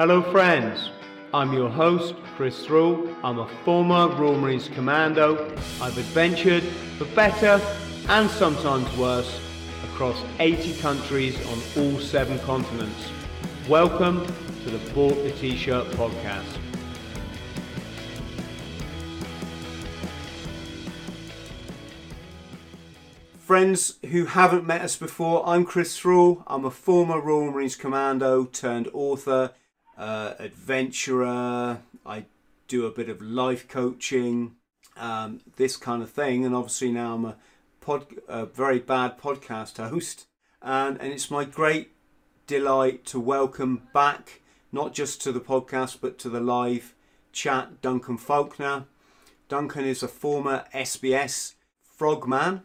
Hello, friends. I'm your host, Chris Thrall. I'm a former Royal Marines Commando. I've adventured for better and sometimes worse across 80 countries on all seven continents. Welcome to the Bought the T-Shirt podcast. Friends who haven't met us before, I'm Chris Thrall. I'm a former Royal Marines Commando turned author, uh, adventurer. I do a bit of life coaching, um, this kind of thing, and obviously now I'm a, pod, a very bad podcast host. And, and it's my great delight to welcome back, not just to the podcast, but to the live chat, Duncan Falconer. Duncan is a former SBS frogman.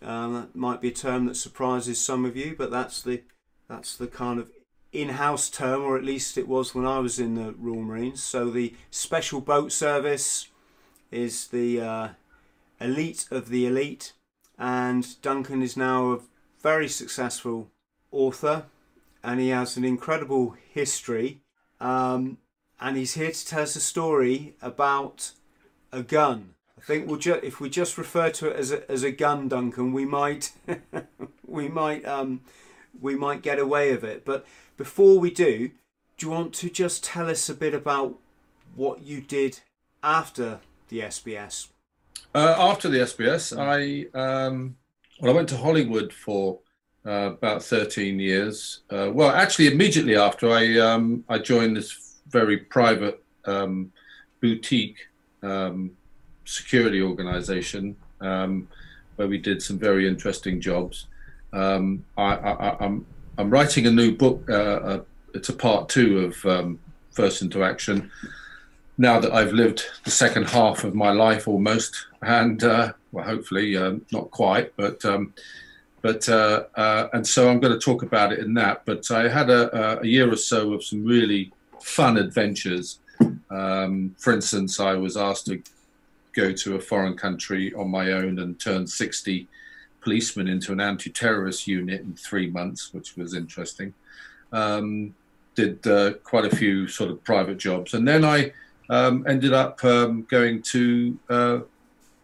Um, that might be a term that surprises some of you, but that's the that's the kind of in-house term, or at least it was when I was in the Royal Marines. So the Special Boat Service is the uh, elite of the elite, and Duncan is now a very successful author, and he has an incredible history. Um, and he's here to tell us a story about a gun. I think we'll ju- if we just refer to it as a, as a gun, Duncan, we might we might um, we might get away with it. But before we do, do you want to just tell us a bit about what you did after the SBS? Uh, after the SBS, I um, well, I went to Hollywood for uh, about 13 years. Uh, well, actually, immediately after, I um, I joined this very private um, boutique um, security organization um, where we did some very interesting jobs. Um, I, am I'm, I'm writing a new book. Uh, uh, it's a part two of um, First Into Action. Now that I've lived the second half of my life almost, and uh, well, hopefully um, not quite, but um, but uh, uh, and so I'm going to talk about it in that. But I had a, a year or so of some really fun adventures. Um, for instance, I was asked to go to a foreign country on my own and turn 60 policemen into an anti-terrorist unit in three months, which was interesting. Um, did uh, quite a few sort of private jobs, and then I um, ended up um, going to uh,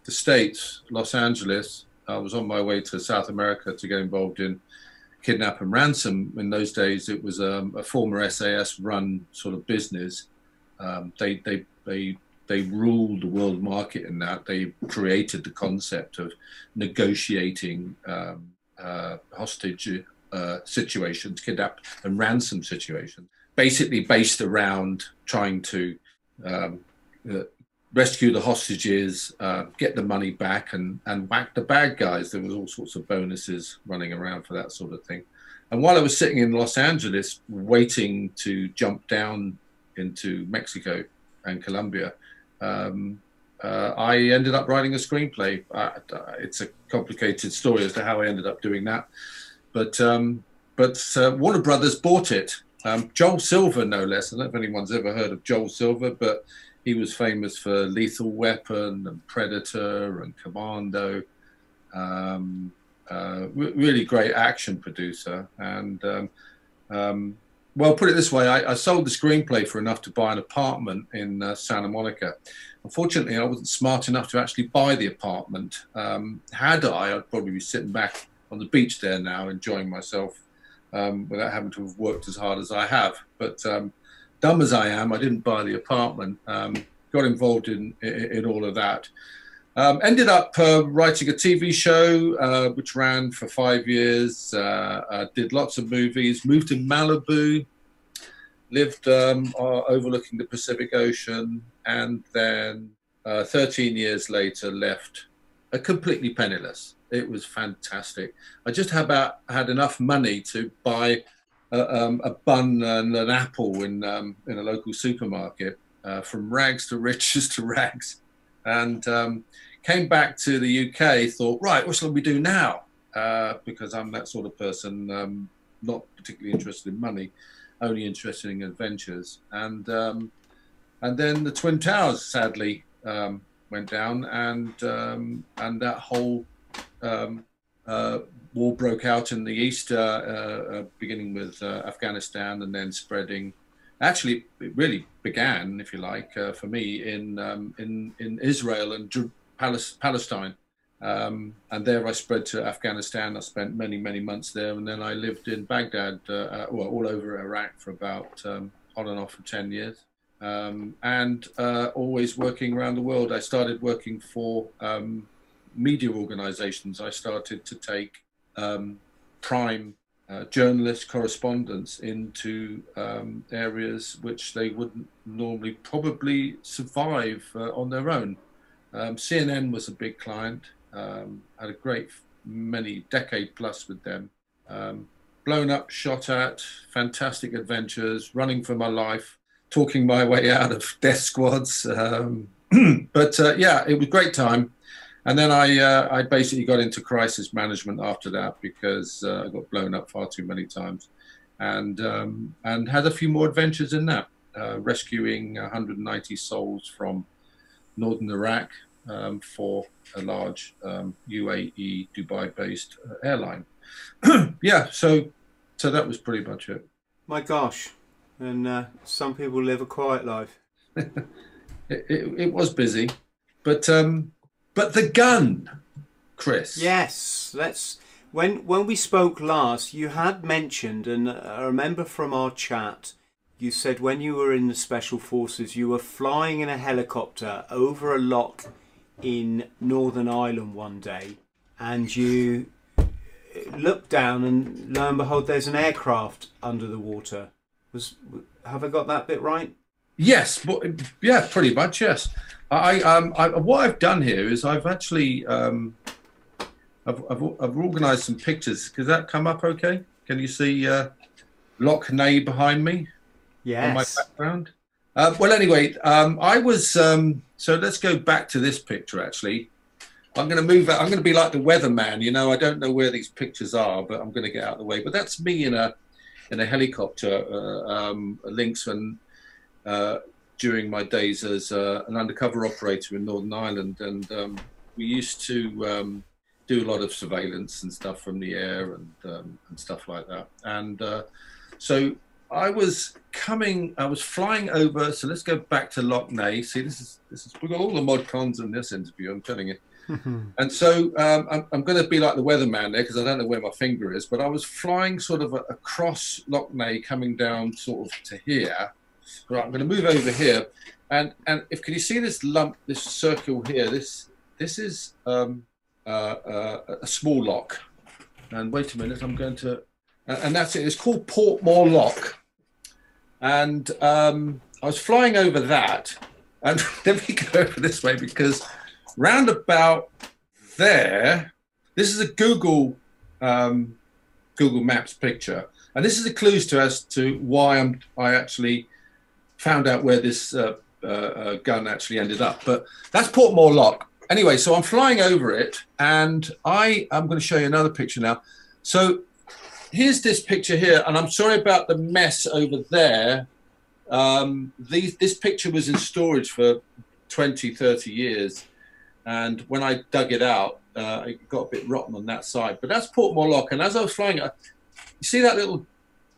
the States, Los Angeles. I was on my way to South America to get involved in kidnap and ransom. In those days, it was um, a former SAS run sort of business. Um, they they they they ruled the world market in that. They created the concept of negotiating um, uh, hostage uh, situations, kidnap and ransom situations, basically based around trying to um, uh, rescue the hostages, uh, get the money back, and, and whack the bad guys. There was all sorts of bonuses running around for that sort of thing. And while I was sitting in Los Angeles waiting to jump down into Mexico and Colombia, um, uh, I ended up writing a screenplay. Uh, it's a complicated story as to how I ended up doing that, but um, but uh, Warner Brothers bought it. Um, Joel Silver, no less. I don't know if anyone's ever heard of Joel Silver, but he was famous for Lethal Weapon and Predator and Commando. Um, uh, really great action producer, and um, um, well, put it this way: I, I, sold the screenplay for enough to buy an apartment in uh, Santa Monica. Unfortunately, I wasn't smart enough to actually buy the apartment. Um, had I, I'd probably be sitting back on the beach there now, enjoying myself um, without having to have worked as hard as I have. But um, dumb as I am, I didn't buy the apartment. Um, got involved in, in, in all of that. Um, ended up uh, writing a TV show uh, which ran for five years. Uh, uh did lots of movies. Moved to Malibu. Lived um, overlooking the Pacific Ocean, and then uh, 13 years later left a completely penniless. It was fantastic. I just had about had enough money to buy a, um, a bun and an apple in um, in a local supermarket, uh, from rags to riches to rags, and um, came back to the UK, thought, right, what shall we do now? Uh, because I'm that sort of person, um, not particularly interested in money, only interested in adventures. And um, and then the Twin Towers, sadly, um, went down, and um, and that whole um, uh, war broke out in the east, uh, uh, uh beginning with uh, Afghanistan, and then spreading actually, it really began, if you like, for me in um, in in Israel and Palestine. Um, and there I spread to Afghanistan. I spent many, many months there. And then I lived in Baghdad, uh, uh well, all over Iraq for about um, on and off for 10 years. Um, and uh, always working around the world. I started working for um, media organizations. I started to take um, prime uh, journalist correspondents into um, areas which they wouldn't normally probably survive uh, on their own. Um, CNN was a big client. Um, had a great many decade plus with them. Um, blown up, shot at, fantastic adventures, running for my life, talking my way out of death squads. Um, but uh, yeah, it was great time. And then I, uh, I basically got into crisis management after that because uh, I got blown up far too many times, and um, and had a few more adventures in that, uh, rescuing 190 souls from northern Iraq um, for a large um, UAE Dubai-based uh, airline. yeah, so so that was pretty much it. My gosh, and uh, some people live a quiet life. it, it, it, was busy, but um, but the gun, Chris. Yes, let's. When when we spoke last, you had mentioned, and I remember from our chat, you said when you were in the special forces, you were flying in a helicopter over a lock in Northern Ireland one day, and you looked down, and lo and behold, there's an aircraft under the water. Was have I got that bit right? Yes, but yeah, pretty much yes. I, um, I, what I've done here is I've actually um, I've, I've, I've organised some pictures. Does that come up okay? Can you see uh, Lough Neagh behind me? Yes. My background. Uh, well, anyway, um, I was. Um, so let's go back to this picture. Actually, I'm going to move. I'm going to be like the weatherman. You know, I don't know where these pictures are, but I'm going to get out of the way. But that's me in a in a helicopter, uh, um, Lynx and uh, during my days as uh, an undercover operator in Northern Ireland, and um, we used to um, do a lot of surveillance and stuff from the air and um, and stuff like that. And uh, so I was coming, I was flying over. So let's go back to Lough Neagh. See, this is this is we've got all the mod cons in this interview. I'm telling you. and so um, I'm, I'm going to be like the weatherman there because I don't know where my finger is, but I was flying sort of across Lough Neagh, coming down sort of to here, Right, I'm going to move over here, and and if can you see this lump, this circle here? This this is um, uh, uh, a small lock. And wait a minute, I'm going to, and that's it. It's called Portmore Lough, and um, I was flying over that, and let me go over this way because round about there, this is a Google um, Google Maps picture, and this is a clue to as to why I'm I actually found out where this uh, uh, uh, gun actually ended up. But that's Portmore Lough. Anyway, so I'm flying over it, and I am going to show you another picture now. So here's this picture here, and I'm sorry about the mess over there. Um, these, this picture was in storage for 20, 30 years, and when I dug it out, uh, it got a bit rotten on that side. But that's Portmore Lough, and as I was flying, you see that little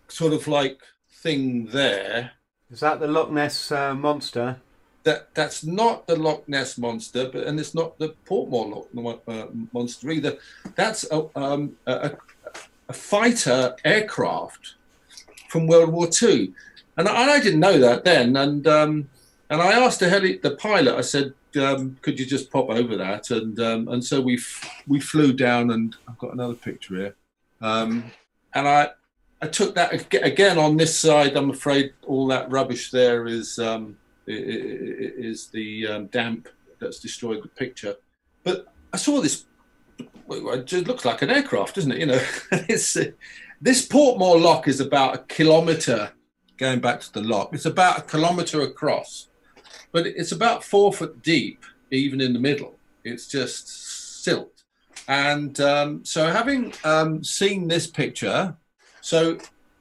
sort of like thing there? Is that the Loch Ness uh, monster? That that's not the Loch Ness monster, but and it's not the Portmore Lough uh, monster either. That's a, um, a, a, fighter aircraft from World War II, and I, I didn't know that then. And um, and I asked the heli- the pilot. I said, um, "Could you just pop over that?" And um, and so we f- we flew down, and I've got another picture here. Um, and I I took that again on this side. I'm afraid all that rubbish there is um, is the um, damp that's destroyed the picture. But I saw this. It just looks like an aircraft, doesn't it? You know, it's uh, this Portmore Lough is about a kilometre. Going back to the lock, it's about a kilometre across, but it's about four foot deep, even in the middle. It's just silt. And um, so, having um, seen this picture, so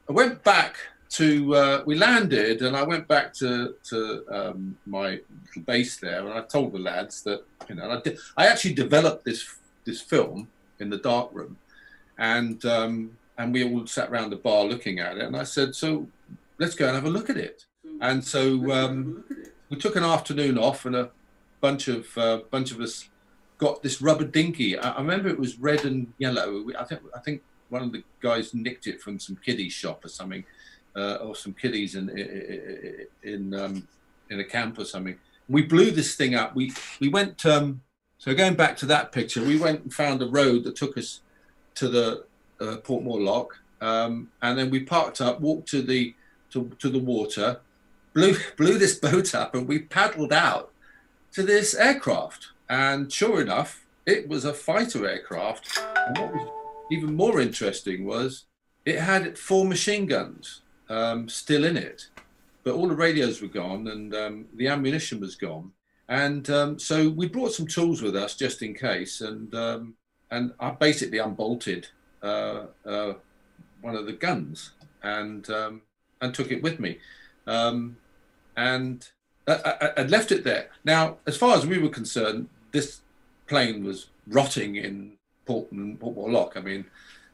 I went back to uh, we landed and I went back to to um, my base there and I told the lads that you know I, did, I actually developed this this film in the dark room and um, and we all sat around the bar looking at it and I said so let's go and have a look at it And so um, we took an afternoon off, and a bunch of uh, bunch of us got this rubber dinghy. I, I remember it was red and yellow. I think I think one of the guys nicked it from some kiddie shop or something, uh, or some kiddies in in in, um, in a camp or something. We blew this thing up. We we went. Um, so going back to that picture, we went and found a road that took us to the uh, Portmore Lough, um, and then we parked up, walked to the to, to the water, blew blew this boat up, and we paddled out to this aircraft. And sure enough, it was a fighter aircraft. And what was even more interesting was it had four machine guns um, still in it, but all the radios were gone and um, the ammunition was gone. And um, so we brought some tools with us just in case. And um, and I basically unbolted uh, uh, one of the guns and um, and took it with me, um, and I, I, left it there. Now, as far as we were concerned, this plane was rotting in Port Portmore Lough. I mean,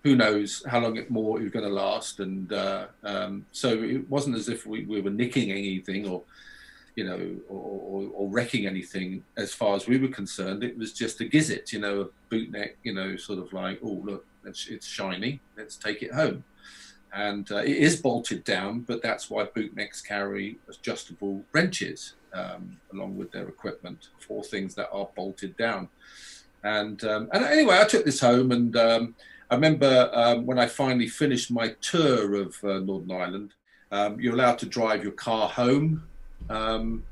who knows how long it more it was going to last, and uh, um, so it wasn't as if we, we were nicking anything or you know, or, or, or, wrecking anything as far as we were concerned. It was just a gizzit, you know, a boot neck, you know, sort of like, oh, look, it's, it's shiny, let's take it home. And uh, it is bolted down, but that's why boot necks carry adjustable wrenches um, along with their equipment for things that are bolted down. And, um, and anyway, I took this home and um, I remember um, when I finally finished my tour of uh, Northern Ireland, um, you're allowed to drive your car home um,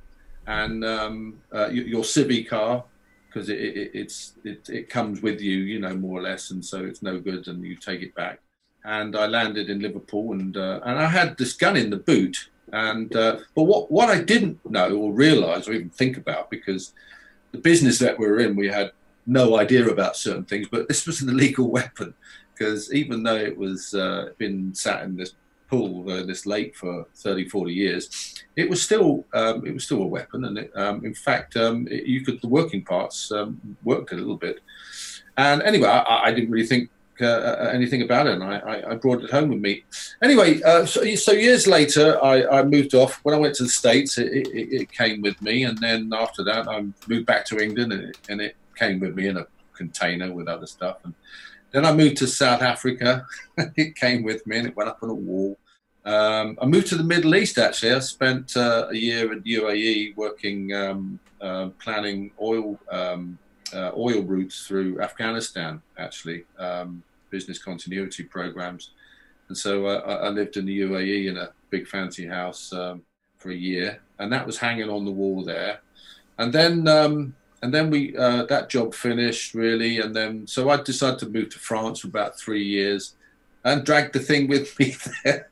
and um, uh, your Civic car because it, it, it's it, it comes with you, you know, more or less, and so it's no good, and you take it back. And I landed in Liverpool, and uh, and I had this gun in the boot, and uh, but what what I didn't know or realise or even think about because the business that we we're in, we had no idea about certain things, but this was an illegal weapon because even though it was uh, been sat in this pool, uh, this lake for 30, 40 years, it was still um, it was still a weapon, and it, um, in fact, um, it, you could the working parts um, worked a little bit. And anyway, I, I didn't really think uh, uh, anything about it, and I, I, brought it home with me. Anyway, uh, so, so, years later, I, I, moved off. When I went to the States, it, it, it, came with me, and then after that, I moved back to England, and, and it, came with me in a container with other stuff. And then I moved to South Africa. it came with me and it went up on a wall. Um, I moved to the Middle East actually. I spent uh, a year in UAE working, um, uh, planning oil um, uh, oil routes through Afghanistan actually, um, business continuity programs. And so uh, I lived in the UAE in a big fancy house um, for a year, and that was hanging on the wall there. And then um, and then we uh, that job finished really, and then so I decided to move to France for about three years, and dragged the thing with me there.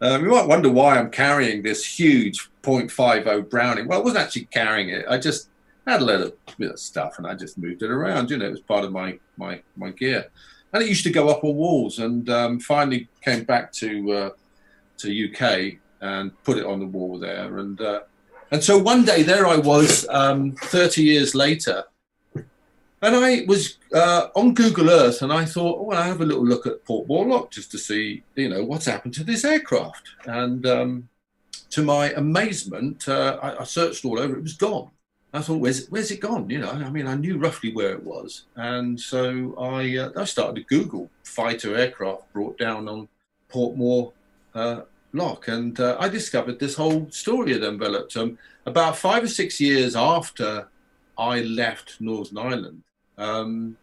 Um, you might wonder why I'm carrying this huge .50 Browning. Well, I wasn't actually carrying it. I just had a lot of stuff, and I just moved it around. You know, it was part of my my my gear, and it used to go up on walls. And um, finally came back to uh, to UK and put it on the wall there, and uh, and so one day there I was, um, 30 years later, and I was uh, on Google Earth and I thought, oh, well, I'll have a little look at Port Lock just to see, you know, what's happened to this aircraft. And um, to my amazement, uh, I, I, searched all over, it was gone. I thought, where's it, where's it gone? You know, I mean, I knew roughly where it was. And so I, uh, I started to Google fighter aircraft brought down on Portmore uh, Lock, and uh, I discovered this whole story had enveloped. Um, about five or six years after I left Northern Ireland, um,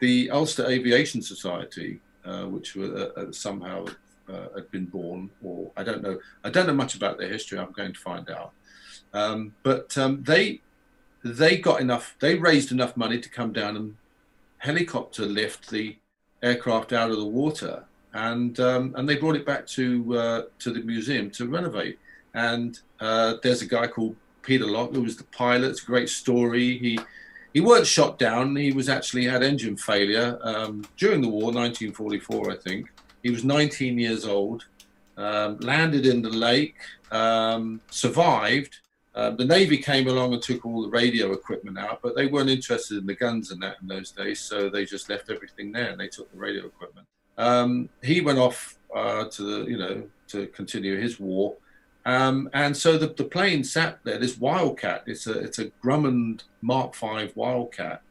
the Ulster Aviation Society, uh, which were, uh, uh somehow uh, had been born, or I don't know, I don't know much about their history. I'm going to find out. Um, but um, they they got enough, they raised enough money to come down and helicopter lift the aircraft out of the water and um, and they brought it back to uh, to the museum to renovate. And there's a guy called Peter Lock who was the pilot. It's a great story. He he weren't shot down. He was actually had engine failure um, during the war, 1944, I think. He was 19 years old. Um, landed in the lake, um, survived. Uh, the Navy came along and took all the radio equipment out, but they weren't interested in the guns and that in those days, so they just left everything there and they took the radio equipment. Um, he went off uh, to the, you know, to continue his war, Um, and so the, the plane sat there. This Wildcat, it's a it's a Grumman Mark V Wildcat,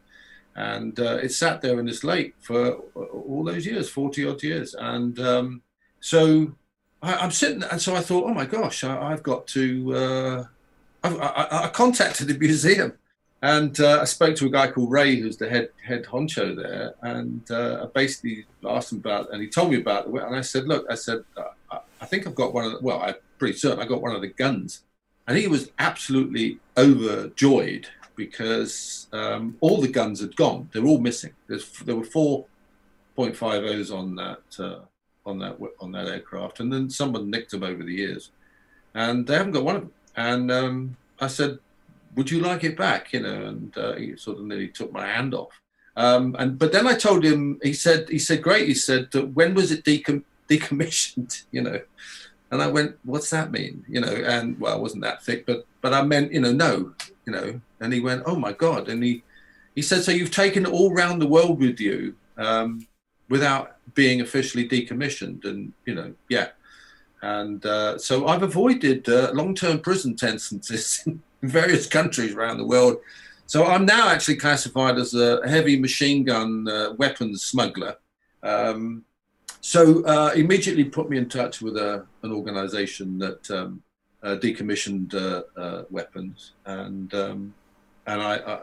and uh, it sat there in this lake for all those years, forty odd years. And um, so I, am sitting, and so I thought, oh my gosh, I, have got to. Uh, I, I, contacted the museum, and uh, I spoke to a guy called Ray, who's the head head honcho there, and uh, I basically asked him about, and he told me about it. And I said, look, I said, I, I think I've got one of the, well, I'm pretty certain I got one of the guns. And he was absolutely overjoyed because um, all the guns had gone. They're all missing. There's, there were four point five O's on that uh, on that on that aircraft, and then someone nicked them over the years, and they haven't got one of them. And um, I said, would you like it back? You know, and uh, he sort of nearly took my hand off. Um, and but then I told him. He said, he said, great. He said, when was it decom- decommissioned? You know, and I went, what's that mean? You know, and well, it wasn't that thick, but but I meant, you know, no, you know. And he went, oh my god. And he he said, so you've taken it all round the world with you um, without being officially decommissioned, and you know, yeah. And uh, so I've avoided uh, long-term prison sentences in various countries around the world. So I'm now actually classified as a heavy machine gun uh, weapons smuggler. Um, so uh, immediately put me in touch with a, an organization that um, uh, decommissioned uh, uh, weapons, and um, and I,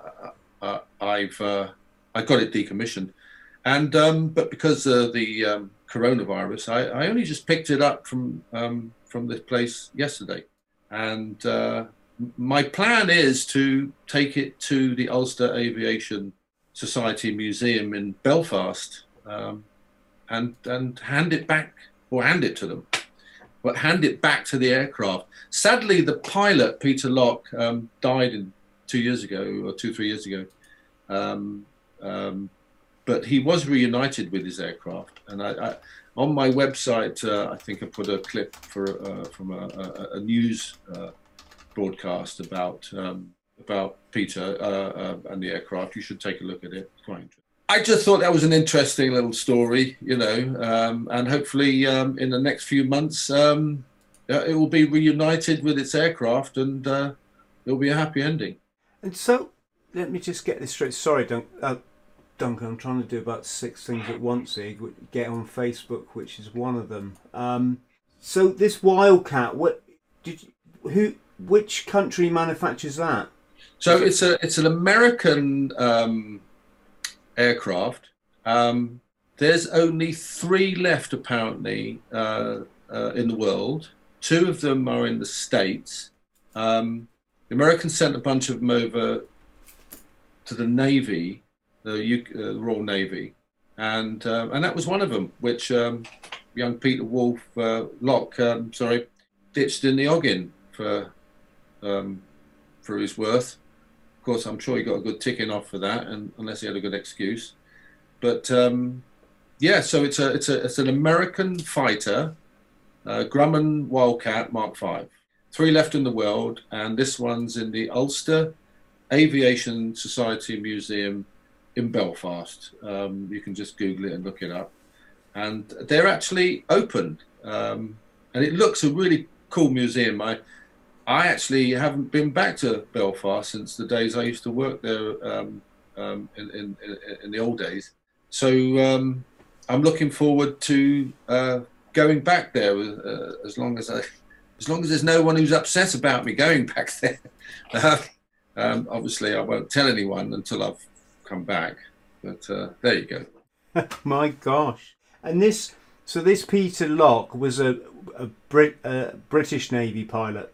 I, have uh, I got it decommissioned, and um, but because of the um, coronavirus, I, I only just picked it up from um, from this place yesterday, and uh, my plan is to take it to the Ulster Aviation Society Museum in Belfast um, and and hand it back or hand it to them, but hand it back to the aircraft. Sadly, the pilot Peter Locke um, died in two years ago or two three years ago, um, um, but he was reunited with his aircraft. And I, I on my website, uh, I think I put a clip for uh, from a, a, a news uh, broadcast about um, about Peter uh, uh, and the aircraft. You should take a look at it. Quite interesting. I just thought that was an interesting little story, you know, um, and hopefully um, in the next few months um, uh, it will be reunited with its aircraft and uh, it will be a happy ending. And so, let me just get this straight. Sorry, Dun- uh, Duncan, I'm trying to do about six things at once here. Get on Facebook, which is one of them. Um, so this Wildcat, what did you, who? Which country manufactures that? So it's a it's an American um, aircraft. Um, there's only three left, apparently, uh, uh, in the world. Two of them are in the States. Um, the Americans sent a bunch of them over to the Navy, the, U- uh, Royal Navy, and uh, and that was one of them, which um, young Peter Wolf uh, Locke, um, sorry, ditched in the Oggin for um, for his worth course, I'm sure he got a good ticking off for that, and unless he had a good excuse. But um, yeah, so it's a it's a it's an American fighter, uh, Grumman Wildcat Mark V. Three left in the world, and this one's in the Ulster Aviation Society Museum in Belfast. Um, you can just Google it and look it up. And they're actually open, um, and it looks a really cool museum. I I actually haven't been back to Belfast since the days I used to work there um, um, in, in, in, the old days. So um, I'm looking forward to uh, going back there uh, as long as I, as long as there's no one who's upset about me going back there. Uh, obviously, I won't tell anyone until I've come back. But uh, there you go. My gosh! And this, so this Peter Locke was a a, Brit, a British Navy pilot.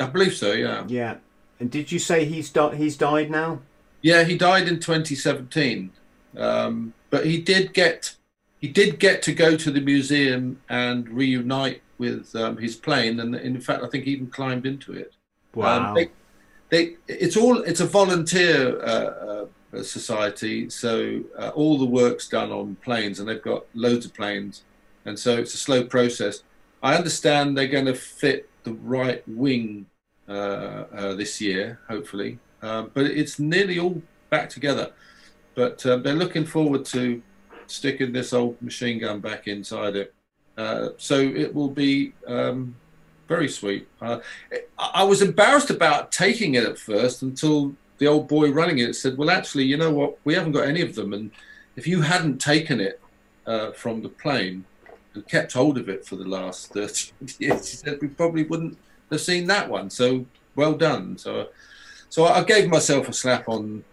I believe so. Yeah. Yeah. And did you say he's di- he's died now? Yeah, he died in 2017. Um, but he did get he did get to go to the museum and reunite with um, his plane, and in fact, I think he even climbed into it. Um, wow. Um, they, they, it's all it's a volunteer uh, uh, society, so uh, all the work's done on planes, and they've got loads of planes, and so it's a slow process. I understand they're going to fit the right wing uh, uh, this year, hopefully. Um, but it's nearly all back together. But uh, they're looking forward to sticking this old machine gun back inside it. Uh, so it will be um, very sweet. Uh, I was embarrassed about taking it at first until the old boy running it said, "Well, actually, you know what? We haven't got any of them, and if you hadn't taken it uh, from the plane kept hold of it for the last 30 years, he said we probably wouldn't have seen that one. So well done." So, so I gave myself a slap on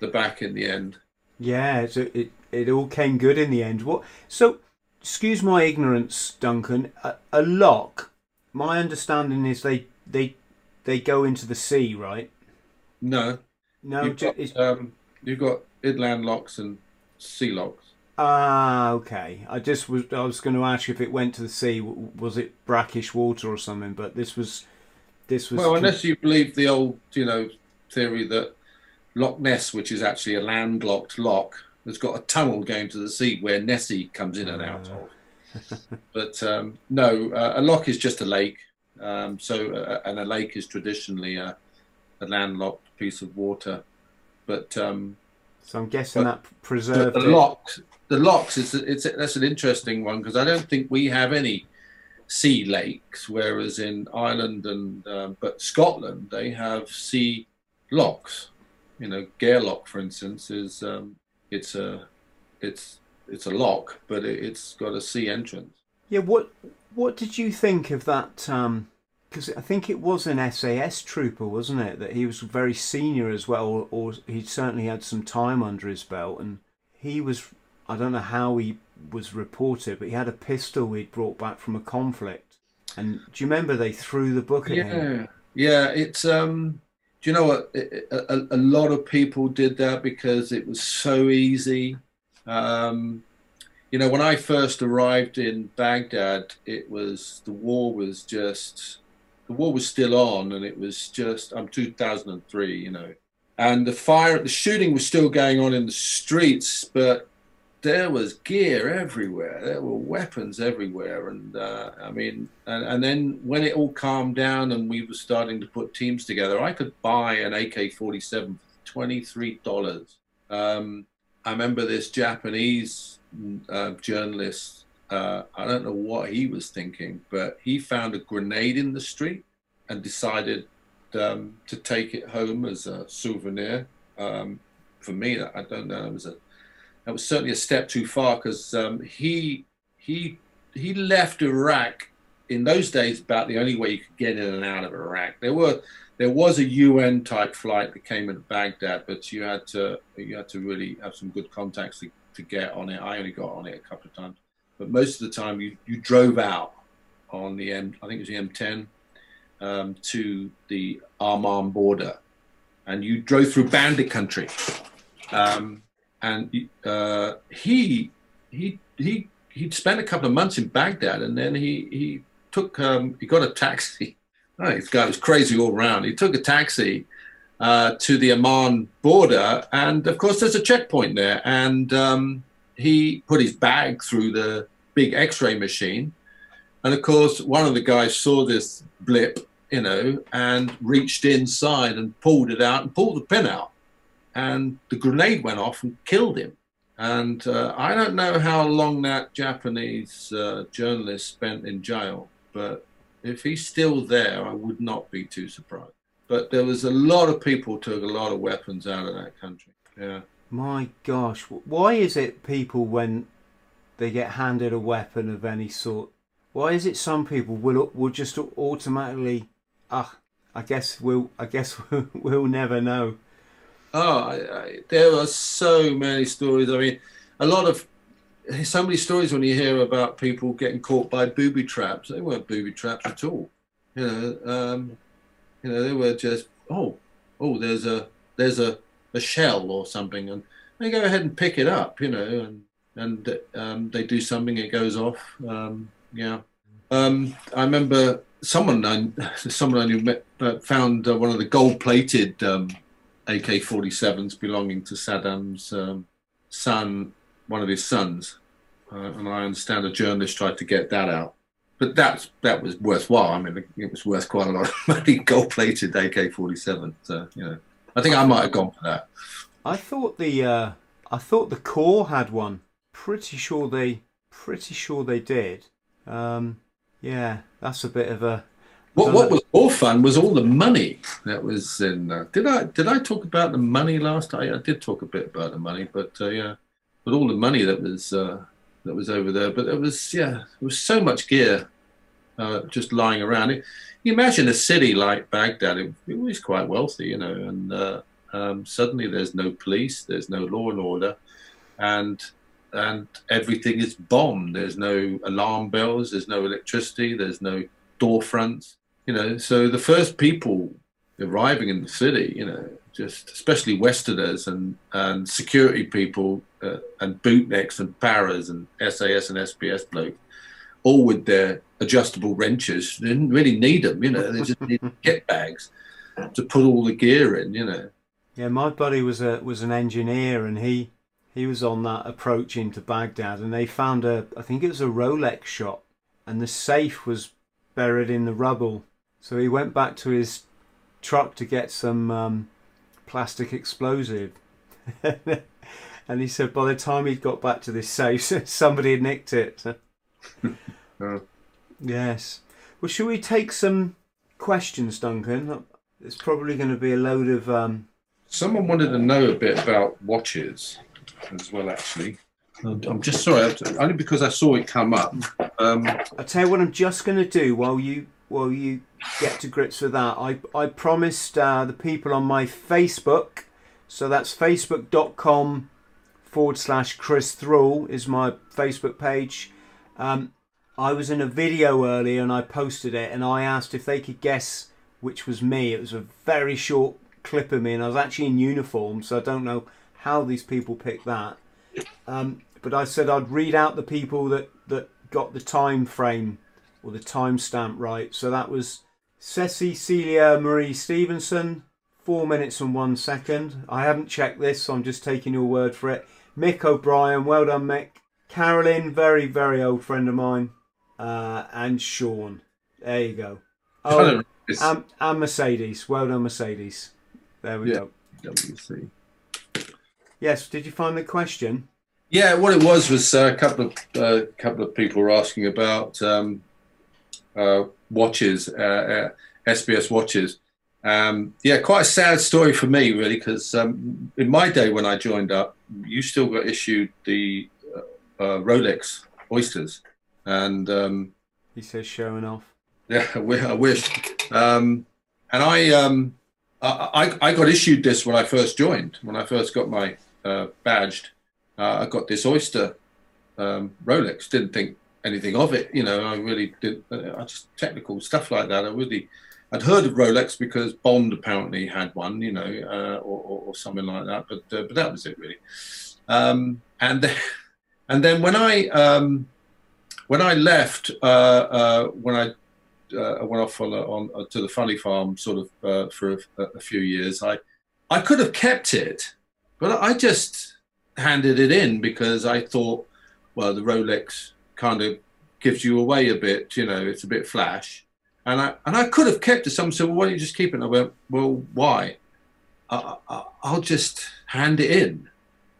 the back in the end. Yeah, so it it all came good in the end. What? So, excuse my ignorance, Duncan. A, a lock. My understanding is they they they go into the sea, right? No, No, you've got, um, you've got inland locks and sea locks. Ah, okay. I just was I was going to ask you if it went to the sea, was it brackish water or something? But this was this was Well, unless you believe the old, you know, theory that Loch Ness, which is actually a landlocked lock, has got a tunnel going to the sea where Nessie comes in and out of. but um, no, uh, a lock is just a lake. Um, so, uh, and a lake is traditionally a, a landlocked piece of water. But um, so I'm guessing but- that preserved the it. locks, the locks is it's that's an interesting one because I don't think we have any sea lakes, whereas in Ireland and um, but Scotland they have sea locks. You know, Gairloch, for instance, is um, it's a it's it's a lock, but it, it's got a sea entrance. Yeah, what what did you think of that? Because I think it was an SAS trooper, wasn't it? That he was very senior as well, or, or he certainly had some time under his belt, and he was. I don't know how he was reported, but he had a pistol he'd brought back from a conflict. And do you remember they threw the book at him? Yeah, yeah. It's um. Do you know what? A, a, a lot of people did that because it was so easy. Um, you know, when I first arrived in Baghdad, it was the war was just the war was still on, and it was just I'm 2003, you know, and the fire, the shooting was still going on in the streets, but there was gear everywhere. There were weapons everywhere, and uh, I mean, and, and then when it all calmed down and we were starting to put teams together, I could buy an AK-47 for twenty-three dollars. Um, I remember this Japanese uh, journalist. Uh, I don't know what he was thinking, but he found a grenade in the street and decided um, to take it home as a souvenir. Um, for me, I don't know. It was a that was certainly a step too far because um, he he he left Iraq in those days about the only way you could get in and out of Iraq. There were there was a UN type flight that came into Baghdad, but you had to you had to really have some good contacts to, to get on it. I only got on it a couple of times, but most of the time you you drove out on the M I think it was the M10 um, to the Amman border, and you drove through bandit country. Um, and uh, he he he he'd spent a couple of months in Baghdad, and then he he took um, he got a taxi. Oh, this guy was crazy all around. He took a taxi uh, to the Amman border, and of course there's a checkpoint there, and um, he put his bag through the big X-ray machine, and of course one of the guys saw this blip, you know, and reached inside and pulled it out and pulled the pin out and the grenade went off and killed him. And uh, I don't know how long that Japanese uh, journalist spent in jail, but if he's still there, I would not be too surprised. But there was a lot of people took a lot of weapons out of that country. Yeah. My gosh, why is it people when they get handed a weapon of any sort? Why is it some people will will just automatically? Ah, I guess we'll. I guess we'll, we'll never know. Oh, I, I, there are so many stories. I mean, a lot of so many stories when you hear about people getting caught by booby traps. They weren't booby traps at all. You know, um, you know, they were just oh, oh, there's a there's a, a shell or something, and they go ahead and pick it up. You know, and and um, they do something, it goes off. Um, yeah, um, I remember someone I someone I knew met, uh, found uh, one of the gold plated. Um, AK-47s belonging to Saddam's um, son, one of his sons, uh, and I understand a journalist tried to get that out. But that's that was worthwhile. I mean, it was worth quite a lot of money. Gold-plated AK-47. So you know, I think I might have gone for that. I thought the uh, I thought the Corps had one. Pretty sure they pretty sure they did. Um, yeah, that's a bit of a What, what was more fun was all the money that was in. Uh, did I did I talk about the money last time? I did talk a bit about the money, but uh, yeah, but all the money that was uh, that was over there. But it was yeah, there was so much gear uh, just lying around. It, you imagine a city like Baghdad. It, it was quite wealthy, you know, and uh, um, suddenly there's no police, there's no law and order, and and everything is bombed. There's no alarm bells, there's no electricity, there's no door fronts you know, so the first people arriving in the city, you know, just especially Westerners and, and security people uh, and bootnecks and paras and SAS and SBS blokes, all with their adjustable wrenches. They didn't really need them, you know, they just needed get bags to put all the gear in, you know. Yeah, my buddy was a was an engineer and he he was on that approach into Baghdad and they found a I think it was a Rolex shop and the safe was buried in the rubble so he went back to his truck to get some um, plastic explosive. and he said by the time he'd got back to this safe, somebody had nicked it. oh. Yes. Well, should we take some questions, Duncan? It's probably going to be a load of. Um... Someone wanted to know a bit about watches as well, actually. I'm just sorry, only because I saw it come up. Um, I'll tell you what I'm just going to do while you while you get to grips with that. I, I promised uh, the people on my Facebook, so that's facebook.com forward slash Chris Thrall is my Facebook page. Um, I was in a video earlier and I posted it and I asked if they could guess which was me. It was a very short clip of me and I was actually in uniform, so I don't know how these people picked that. Um, but I said I'd read out the people that, that got the time frame or the timestamp right. So that was Ceci Celia Marie Stevenson, four minutes and one second. I haven't checked this, so I'm just taking your word for it. Mick O'Brien, well done, Mick. Carolyn, very, very old friend of mine. Uh, and Sean. There you go. Oh, and, and, Mercedes. Well done, Mercedes. There we yeah. go. WC. Yes, did you find the question? Yeah, what it was was uh, a couple of uh, couple of people were asking about um, uh, watches, uh, SBS uh, watches. Um, yeah, quite a sad story for me, really, because um, in my day when I joined up, you still got issued the uh, Rolex Oysters, and um, he says showing off. Yeah, I wish. Um, and I, um, I, I got issued this when I first joined. When I first got my uh, badged, uh, I got this Oyster um, Rolex. Didn't think anything of it. You know, I really did. Uh, I just technical stuff like that. I really, I'd heard of Rolex because Bond apparently had one. You know, uh, or, or, or, something like that. But uh, but that was it really. Um, and then, and then when I um, when I left, uh, uh, when I uh, went off on, on, to the funny farm, sort of for a, a few years, I I could have kept it, but I just handed it in because I thought, well, the Rolex kind of gives you away a bit. You know, it's a bit flash. And I and I could have kept it. Someone said, "Well, why don't you just keep it?" And I went, "Well, why? I, will just hand it in,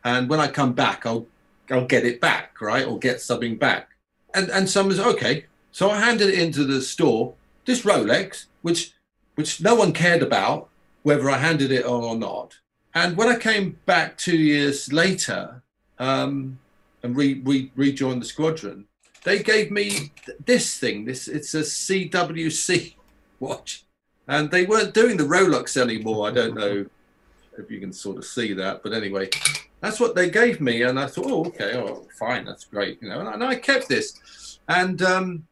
and when I come back, I'll I'll get it back, right, or get something back." And and someone said, "Okay." So I handed it into the store. This Rolex, which which no one cared about whether I handed it on or not. And when I came back two years later, um, and re, re, rejoined the squadron, they gave me this thing. This it's a CWC watch, and they weren't doing the Rolex anymore. I don't know if you can sort of see that, but anyway, that's what they gave me, and I thought, oh, okay, oh, fine, that's great, you know. And, and I kept this, and um,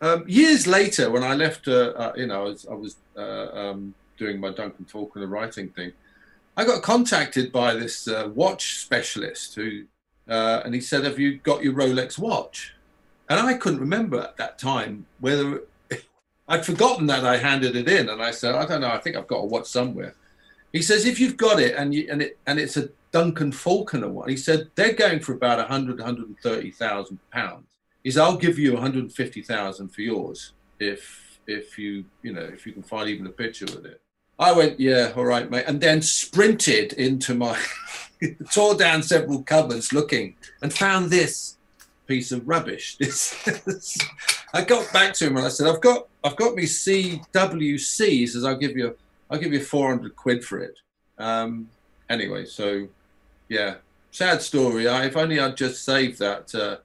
um, years later, when I left, uh, uh, you know, I was, I was uh, um, doing my Duncan Falconer writing thing. I got contacted by this uh, watch specialist who uh, and he said, "Have you got your Rolex watch?" And I couldn't remember at that time whether I'd forgotten that I handed it in, and I said, "I don't know. I think I've got a watch somewhere." He says, "If you've got it, and you, and it and it's a Duncan Falconer one," he said they're going for about 100, 130,000 pounds. He said, "I'll give you 150,000 for yours if if you you know if you can find even a picture with it." I went, "Yeah, all right, mate," and then sprinted into my tore down several cupboards looking and found this piece of rubbish. This, I got back to him and I said, I've got I've got me CWC. He says I'll give you I'll give you 400 quid for it. Um, anyway, so yeah, sad story. I, if only I'd just saved that uh,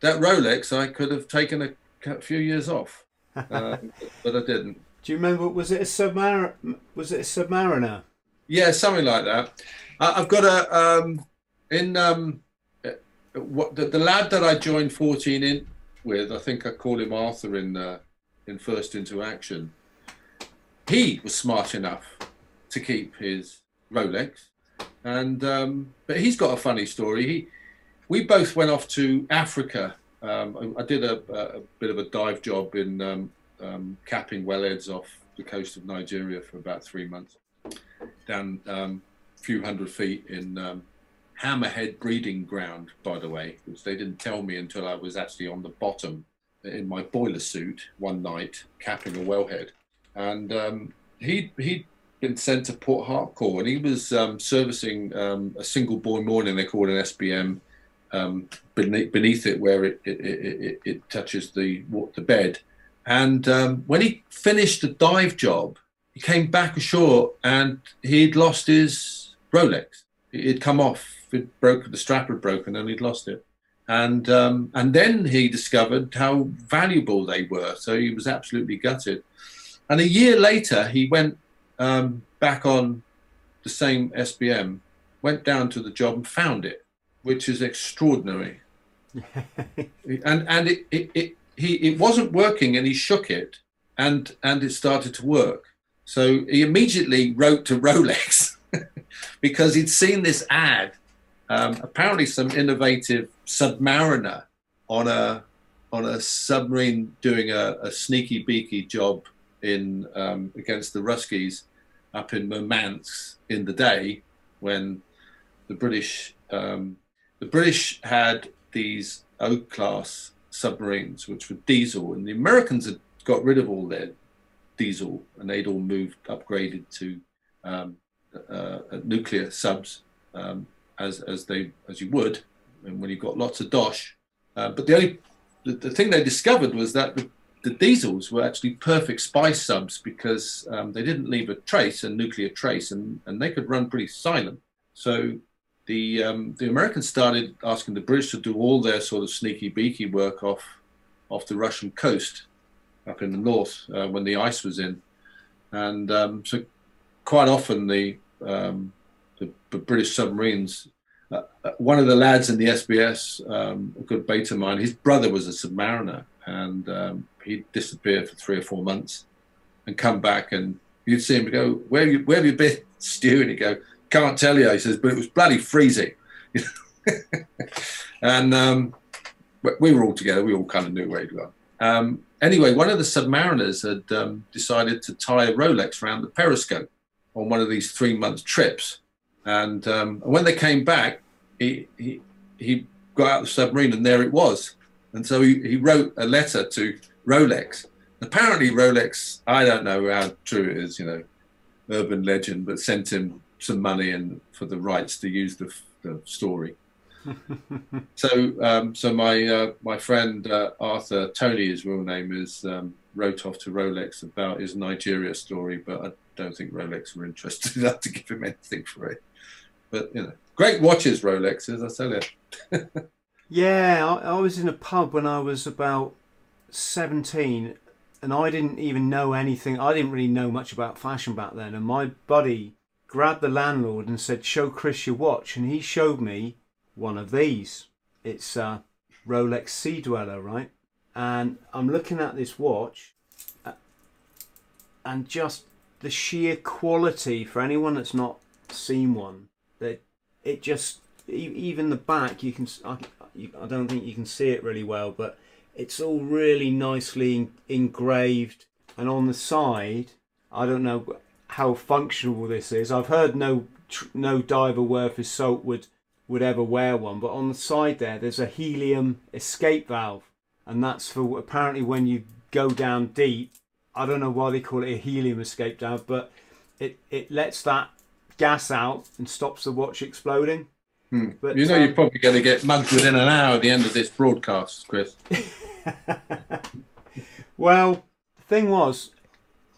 that Rolex, I could have taken a, a few years off, uh, but I didn't. Do you remember? Was it a submariner? Was it a submariner? Yeah, something like that. I've got a um, in um, uh, what the, the lad that I joined 14 in with. I think I call him Arthur in uh, in First Into Action. He was smart enough to keep his Rolex, and um, but he's got a funny story. He we both went off to Africa. Um, I, I, did a, a, bit of a dive job in um, um, capping wellheads off the coast of Nigeria for about three months, down few hundred feet in um, hammerhead breeding ground, by the way, which they didn't tell me until I was actually on the bottom in my boiler suit one night capping a wellhead, and um, he he'd been sent to Port Harcourt and he was um, servicing um, a single buoy mooring they call it an SBM um, beneath, beneath it where it it, it, it touches the the bed, and um, when he finished the dive job, he came back ashore and he'd lost his Rolex. It'd come off. It broke. The strap had broken, and he'd lost it. And um, and then he discovered how valuable they were. So he was absolutely gutted. And a year later, he went um, back on the same SBM, went down to the job and found it, which is extraordinary. and and it, it, it he it wasn't working and he shook it and and it started to work so he immediately wrote to rolex because he'd seen this ad um, apparently some innovative submariner on a on a submarine doing a, a sneaky beaky job in um, against the Ruskies up in Murmansk in the day when the British um, the British had these O class submarines, which were diesel, and the Americans had got rid of all their diesel, and they'd all moved, upgraded to um, uh, nuclear subs, um, as as they as you would, and when you've got lots of dosh. Uh, but the only the, the, thing they discovered was that the, the, diesels were actually perfect spy subs because um, they didn't leave a trace, a nuclear trace, and, and they could run pretty silent. So the um, the Americans started asking the British to do all their sort of sneaky beaky work off off the Russian coast up in the north uh, when the ice was in, and um, so quite often the, um, the, the British submarines. Uh, uh one of the lads in the SBS, um, a good beta of mine, his brother was a submariner, and um, he disappeared for three or four months, and come back, and you'd see him go, "Where have you, where have you been, Stu?" And he'd go, can't tell you. He says, but it was bloody freezing. and um, we were all together. We all kind of knew where he'd gone. Um, anyway, one of the submariners had um, decided to tie a Rolex around the periscope on one of these three month trips. And um, when they came back, he, he, he got out the submarine and there it was. And so he, he wrote a letter to Rolex. Apparently, Rolex, I don't know how true it is, you know, urban legend, but sent him some money and for the rights to use the, the story. so, um, so my uh, my friend uh, Arthur Tony, his real name is, um, wrote off to Rolex about his Nigeria story, but I don't think Rolex were interested enough to give him anything for it. But you know, great watches, Rolexes, I tell you. yeah, I, I was in a pub when I was about seventeen, and I didn't even know anything. I didn't really know much about fashion back then, and my buddy grabbed the landlord and said, Show Chris your watch. And he showed me one of these. It's a Rolex Sea Dweller, right? And I'm looking at this watch uh, and just the sheer quality for anyone that's not seen one, that it just, even the back, you can, I, I don't think you can see it really well, but it's all really nicely engraved. And on the side, I don't know how functional this is. I've heard no no diver worth his salt would would ever wear one, but on the side there, there's a helium escape valve, and that's for apparently when you go down deep. I don't know why they call it a helium escape valve, but it it lets that gas out and stops the watch exploding. Hmm. But you know, um, you're probably going to get mugged within an hour at the end of this broadcast, Chris. well, the thing was,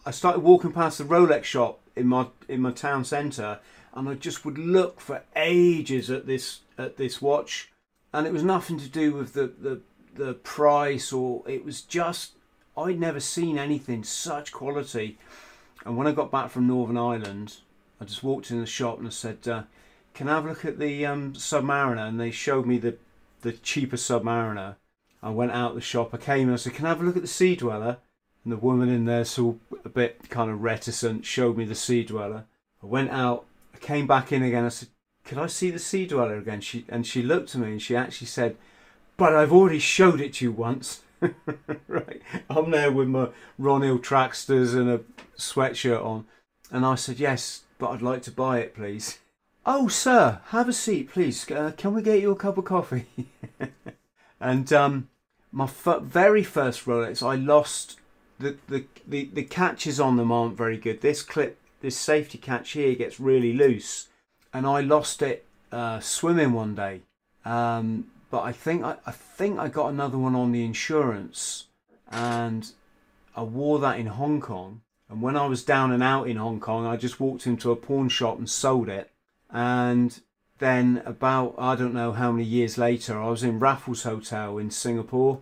I started walking past the Rolex shop in my in my town centre, and I just would look for ages at this at this watch, and it was nothing to do with the the, the price or it was just I'd never seen anything such quality. And when I got back from Northern Ireland, I just walked in the shop and I said, uh, "Can I have a look at the um, Submariner?" And they showed me the the cheaper Submariner. I went out the shop. I came and I said, "Can I have a look at the Sea Dweller?" And the woman in there, so a bit kind of reticent, showed me the Sea Dweller. I went out. I came back in again. I said, "Could I see the Sea Dweller again?" She and she looked at me and she actually said, "But I've already showed it to you once." right. I'm there with my Ron Hill tracksters and a sweatshirt on. And I said, Yes, but I'd like to buy it, please. Oh, sir, have a seat, please. Uh, can we get you a cup of coffee? and um, my f- very first Rolex, I lost the, the, the, the catches on them aren't very good. This clip, this safety catch here gets really loose. And I lost it uh, swimming one day. Um, but I think I, I think I got another one on the insurance, and I wore that in Hong Kong. And when I was down and out in Hong Kong, I just walked into a pawn shop and sold it. And then about I don't know how many years later, I was in Raffles Hotel in Singapore,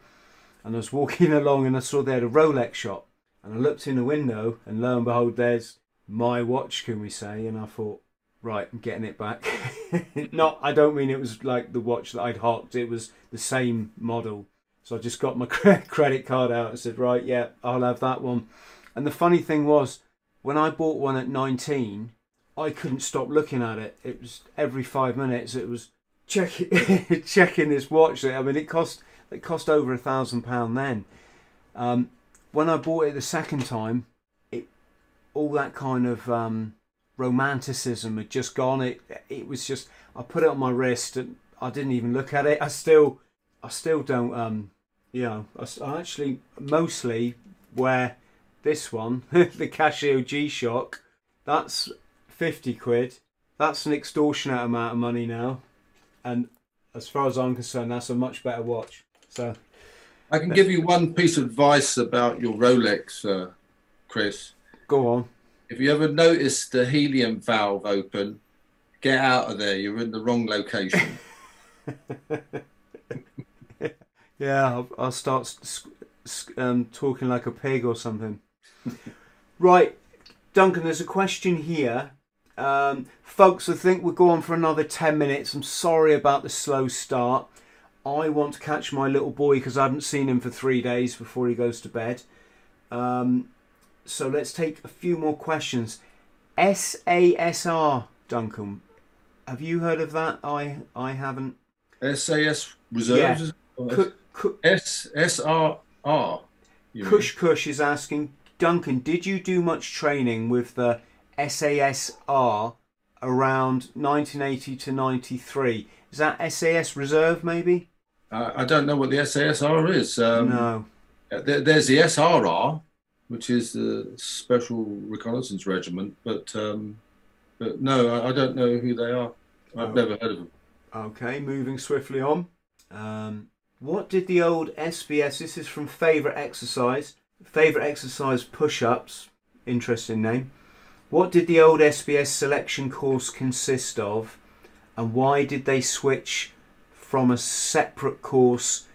and I was walking along and I saw they had a Rolex shop, and I looked in the window, and lo and behold, there's my watch, can we say? And I thought, right, I'm getting it back. Not, I don't mean it was like the watch that I'd hocked. It was the same model. So I just got my credit card out and said, right, yeah, I'll have that one. And the funny thing was, when I bought one at 19, I couldn't stop looking at it. It was every five minutes. It was checking checking this watch. I mean, it cost it cost over a thousand pound then. Um, when I bought it the second time, it all that kind of um, romanticism had just gone. It it was just I put it on my wrist and I didn't even look at it. I still I still don't um you know I, I actually mostly wear this one the Casio G Shock. That's fifty quid. That's an extortionate amount of money now, and as far as I'm concerned, that's a much better watch. So. I can give you one piece of advice about your Rolex, uh, Chris. Go on. If you ever notice the helium valve open, get out of there. You're in the wrong location. yeah, I'll, I'll start um, talking like a pig or something. right, Duncan, there's a question here. Um, folks, I think we'll go on for another 10 minutes. I'm sorry about the slow start. I want to catch my little boy because I haven't seen him for three days before he goes to bed. Um, so let's take a few more questions. SASR, Duncan. Have you heard of that? I I haven't. SAS reserves. Yeah. SSRR. Kush Kush is asking Duncan, did you do much training with the SASR around 1980 to 93? Is that SAS reserve maybe? Uh, I don't know what the SASR is. Um, no. There, there's the SRR, which is the Special Reconnaissance Regiment. But um, but no, I, I, don't know who they are. I've oh. never heard of them. Okay, moving swiftly on. Um, what did the old SBS? This is from Favorite Exercise. Favorite Exercise Push-ups. Interesting name. What did the old SBS selection course consist of, and why did they switch from a separate course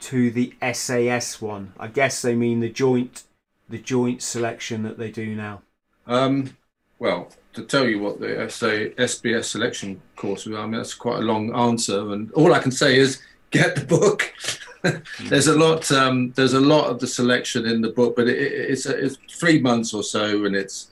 to the SAS one? I guess they mean the joint the joint selection that they do now? Um, well, to tell you what the SBS selection course was, I mean, that's quite a long answer. And all I can say is get the book. there's a lot. Um, there's a lot of the selection in the book, but it, it's it's three months or so, and it's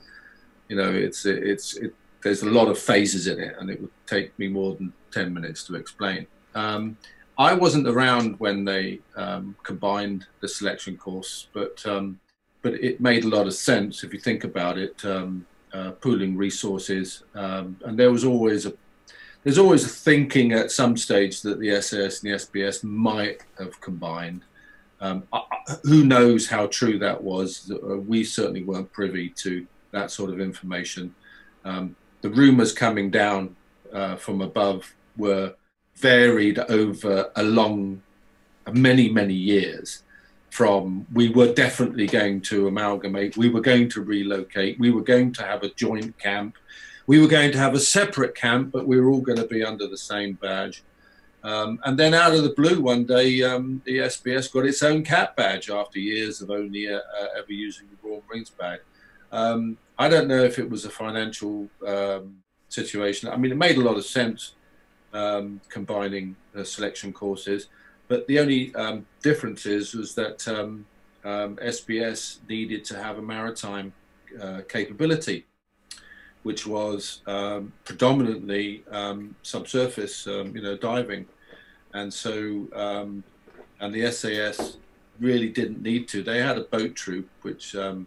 you know it's it's it, there's a lot of phases in it, and it would take me more than ten minutes to explain. Um, I wasn't around when they um, combined the selection course, but um, but it made a lot of sense if you think about it, um, uh, pooling resources. Um, and there was always a there's always a thinking at some stage that the SAS and the SBS might have combined. Um, who knows how true that was? Uh, we certainly weren't privy to that sort of information. Um, the rumours coming down uh, from above were varied over a long, many, many years from we were definitely going to amalgamate, we were going to relocate, we were going to have a joint camp, we were going to have a separate camp, but we were all going to be under the same badge. Um, and then out of the blue, one day, um, the SBS got its own cap badge after years of only uh, uh, ever using the Royal Marines badge. Um, I don't know if it was a financial um, situation. I mean, it made a lot of sense um, combining uh, selection courses, but the only um, difference is was that SBS needed to have a maritime uh, capability which was um, predominantly um, subsurface, um, you know, diving, and so um, and the SAS really didn't need to. They had a boat troop, which um,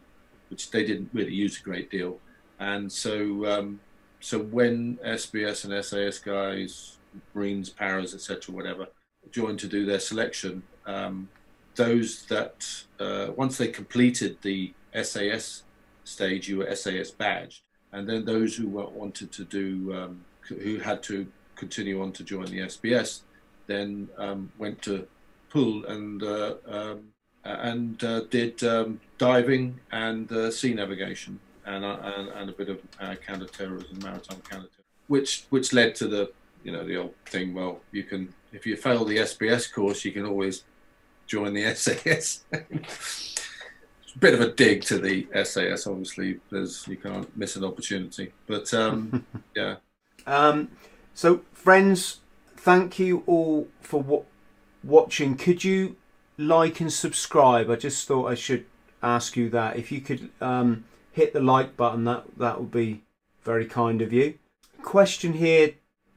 which they didn't really use a great deal, and so um, so when SBS and SAS guys, Marines, Paras, etc., whatever, joined to do their selection, those that uh, once they completed the SAS stage, you were SAS badged. And then those who wanted to do, um, who had to continue on to join the SBS, then um, went to Poole and uh, um, and uh, did um, diving and uh, sea navigation and, uh, and, and a bit of uh, counterterrorism, maritime counterterrorism, which which led to the you know the old thing. Well, you can if you fail the SBS course, you can always join the SAS. It's a bit of a dig to the SAS. Obviously, there's you can't miss an opportunity. But um, yeah. Um, so, friends, thank you all for w- watching. Could you like and subscribe? I just thought I should ask you that. If you could um, hit the like button, that that would be very kind of you. Question here,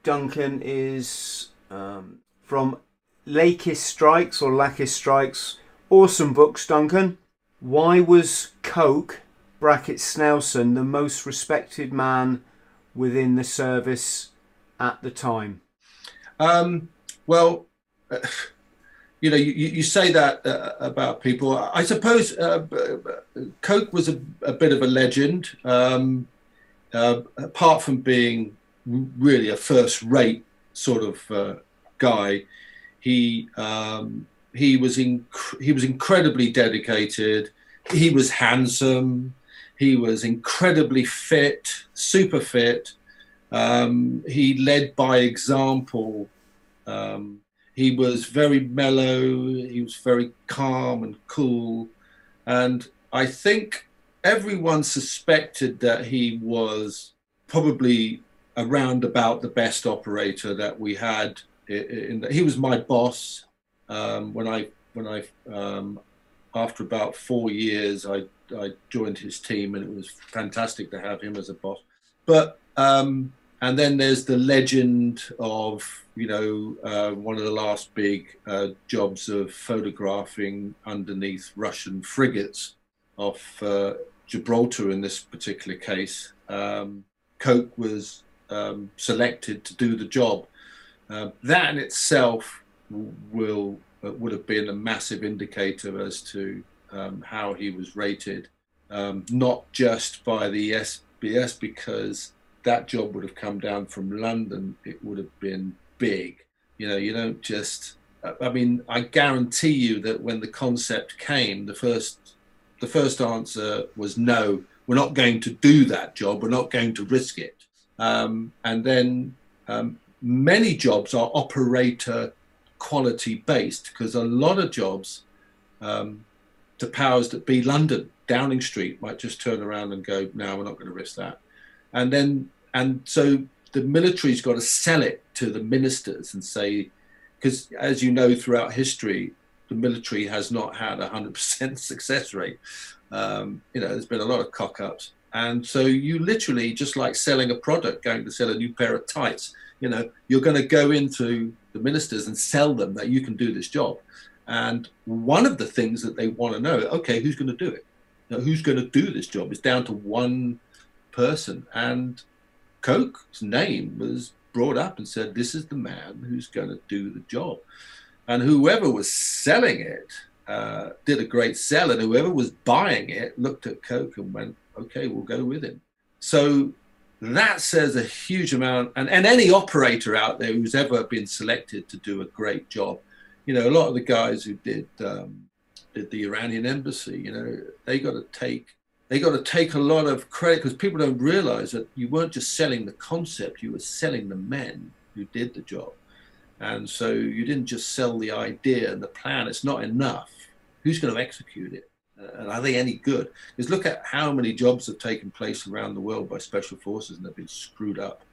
Duncan, is um, from Lakis Strikes or Lakis Strikes. Awesome books, Duncan. Why was Coke, bracket Snelson, the most respected man within the service at the time? Um, well, uh, you know, you, you say that uh, about people. I suppose uh, Coke was a, a, bit of a legend, um, uh, apart from being really a first-rate sort of uh, guy. He um, he was inc- he was incredibly dedicated. He was handsome. He was incredibly fit, super fit. Um, he led by example. Um, he was very mellow. He was very calm and cool. And I think everyone suspected that he was probably around about the best operator that we had. In, in he was my boss um, when I when I um, after about four years I I joined his team and it was fantastic to have him as a boss. But um, and then there's the legend of you know uh, one of the last big uh, jobs of photographing underneath Russian frigates off uh, Gibraltar in this particular case. Um, Coke was um, selected to do the job. Uh, that in itself will uh, would have been a massive indicator as to um, how he was rated, um, not just by the SBS because that job would have come down from London. It would have been big. You know, you don't just. I mean, I guarantee you that when the concept came, the first the first answer was no. We're not going to do that job. We're not going to risk it. Um, and then um, many jobs are operator quality based because a lot of jobs, um, the powers that be, London, Downing Street, might just turn around and go, "No, we're not going to risk that," and then and so the military's got to sell it to the ministers and say, because as you know, throughout history, the military has not had a hundred percent success rate. Um, you know, there's been a lot of cock ups. And so you literally just like selling a product, going to sell a new pair of tights. You know, you're going to go into the ministers and sell them that you can do this job. And one of the things that they want to know, okay, who's going to do it? Now, who's going to do this job? It's down to one person. And Coke's name was brought up and said, this is the man who's going to do the job. And whoever was selling it uh, did a great sell, and whoever was buying it looked at Coke and went, okay, we'll go with him. So that says a huge amount. And, and any operator out there who's ever been selected to do a great job, you know, a lot of the guys who did um, did the Iranian embassy. You know, they got to take they got to take a lot of credit because people don't realize that you weren't just selling the concept; you were selling the men who did the job. And so you didn't just sell the idea and the plan. It's not enough. Who's going to execute it? And are they any good? Because look at how many jobs have taken place around the world by special forces and they've been screwed up.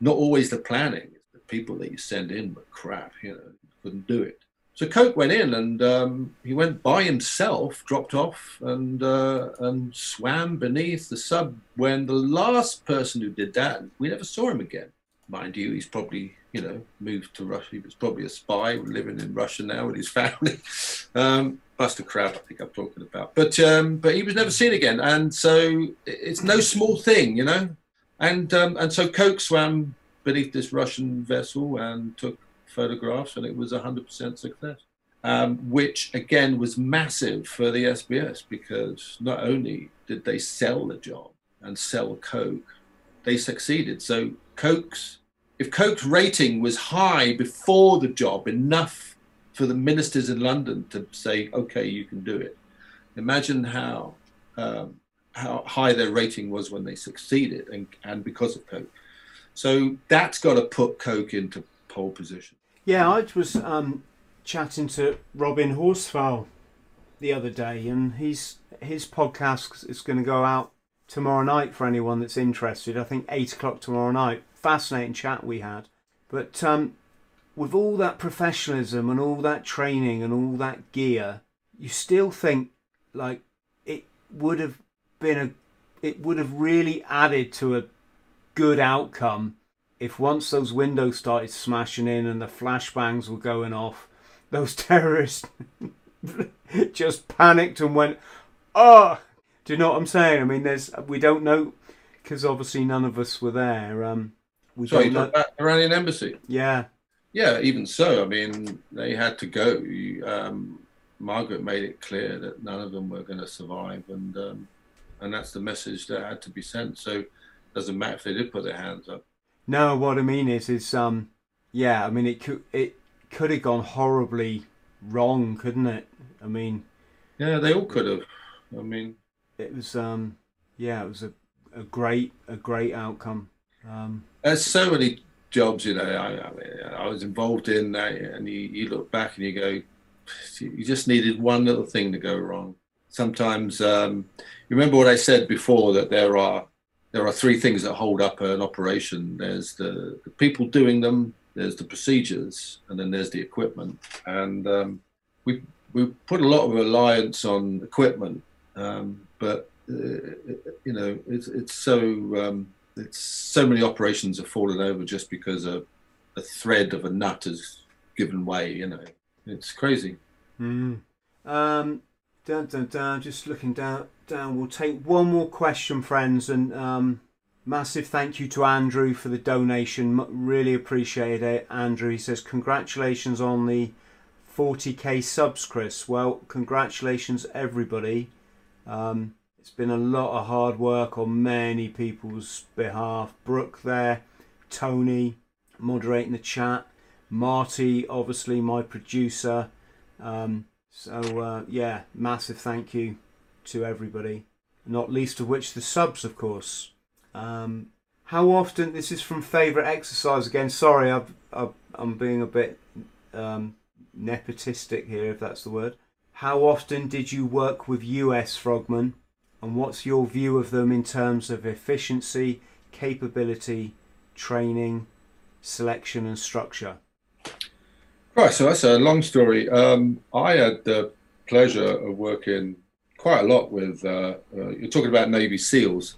Not always the planning. The people that you send in were crap, you know, couldn't do it. So Koch went in and um, he went by himself, dropped off, and uh, and swam beneath the sub. When the last person who did that, we never saw him again. Mind you, he's probably you know moved to Russia. He was probably a spy living in Russia now with his family. Um, Buster Crabb, I think I'm talking about. But um, but he was never seen again, and so it's no small thing, you know. And um, and so Koch swam beneath this Russian vessel and took photographs, and it was a hundred percent success. Um, which again was massive for the SBS because not only did they sell the job and sell Coke, they succeeded. So Coke's if Coke's rating was high before the job, enough for the ministers in London to say, okay, you can do it. Imagine how um, how high their rating was when they succeeded, and, and because of Koch. So that's got to put Koch into pole position. Yeah, I was um, chatting to Robin Horsfall the other day, and he's his podcast is going to go out tomorrow night for anyone that's interested. I think eight o'clock tomorrow night. Fascinating chat we had, but um, with all that professionalism and all that training and all that gear, you still think like it would have been a, it would have really added to a good outcome if once those windows started smashing in and the flashbangs were going off, those terrorists just panicked and went, "Oh, do you know what I'm saying? I mean, there's we don't know because obviously none of us were there. Um, we Sorry, don't know. about Iranian embassy. Yeah, Yeah, even so, I mean, they had to go. Um, Margaret made it clear that none of them were going to survive, and um, and that's the message that had to be sent. So it doesn't matter if they did put their hands up. no. What I mean is, is um, yeah. I mean, it could it could have gone horribly wrong, couldn't it? I mean, Yeah, they all could have. I mean, it was um, yeah, it was a, a great a great outcome. Um, there's so many jobs, you know. I, I, I was involved in, and you, you look back and you go, you just needed one little thing to go wrong. Sometimes, um, you remember what I said before that there are there are three things that hold up an operation. There's the, the people doing them, there's the procedures, and then there's the equipment. And um, we we put a lot of reliance on equipment, um, but uh, you know it's it's so um, so many operations have fallen over just because a, a thread of a nut has given way. You know, it's crazy. mm. Um, dun, dun, dun, just looking down down. We'll take one more question, friends, and um, massive thank you to Andrew for the donation. Really appreciate it, Andrew. He says congratulations on the 40k subs, Chris. Well, congratulations everybody. Um, it's been a lot of hard work on many people's behalf. Brooke there, Tony moderating the chat, Marty, obviously my producer. Um, so uh, yeah, massive thank you to everybody. Not least of which the subs, of course. Um, how often? This is from favourite exercise again. Sorry, I've, I've, I'm being a bit um, nepotistic here, if that's the word. How often did you work with US frogmen, and what's your view of them in terms of efficiency, capability, training, selection, and structure? Right, so that's a long story. Um, I had the pleasure of working quite a lot with. Uh, uh, you're talking about Navy SEALs.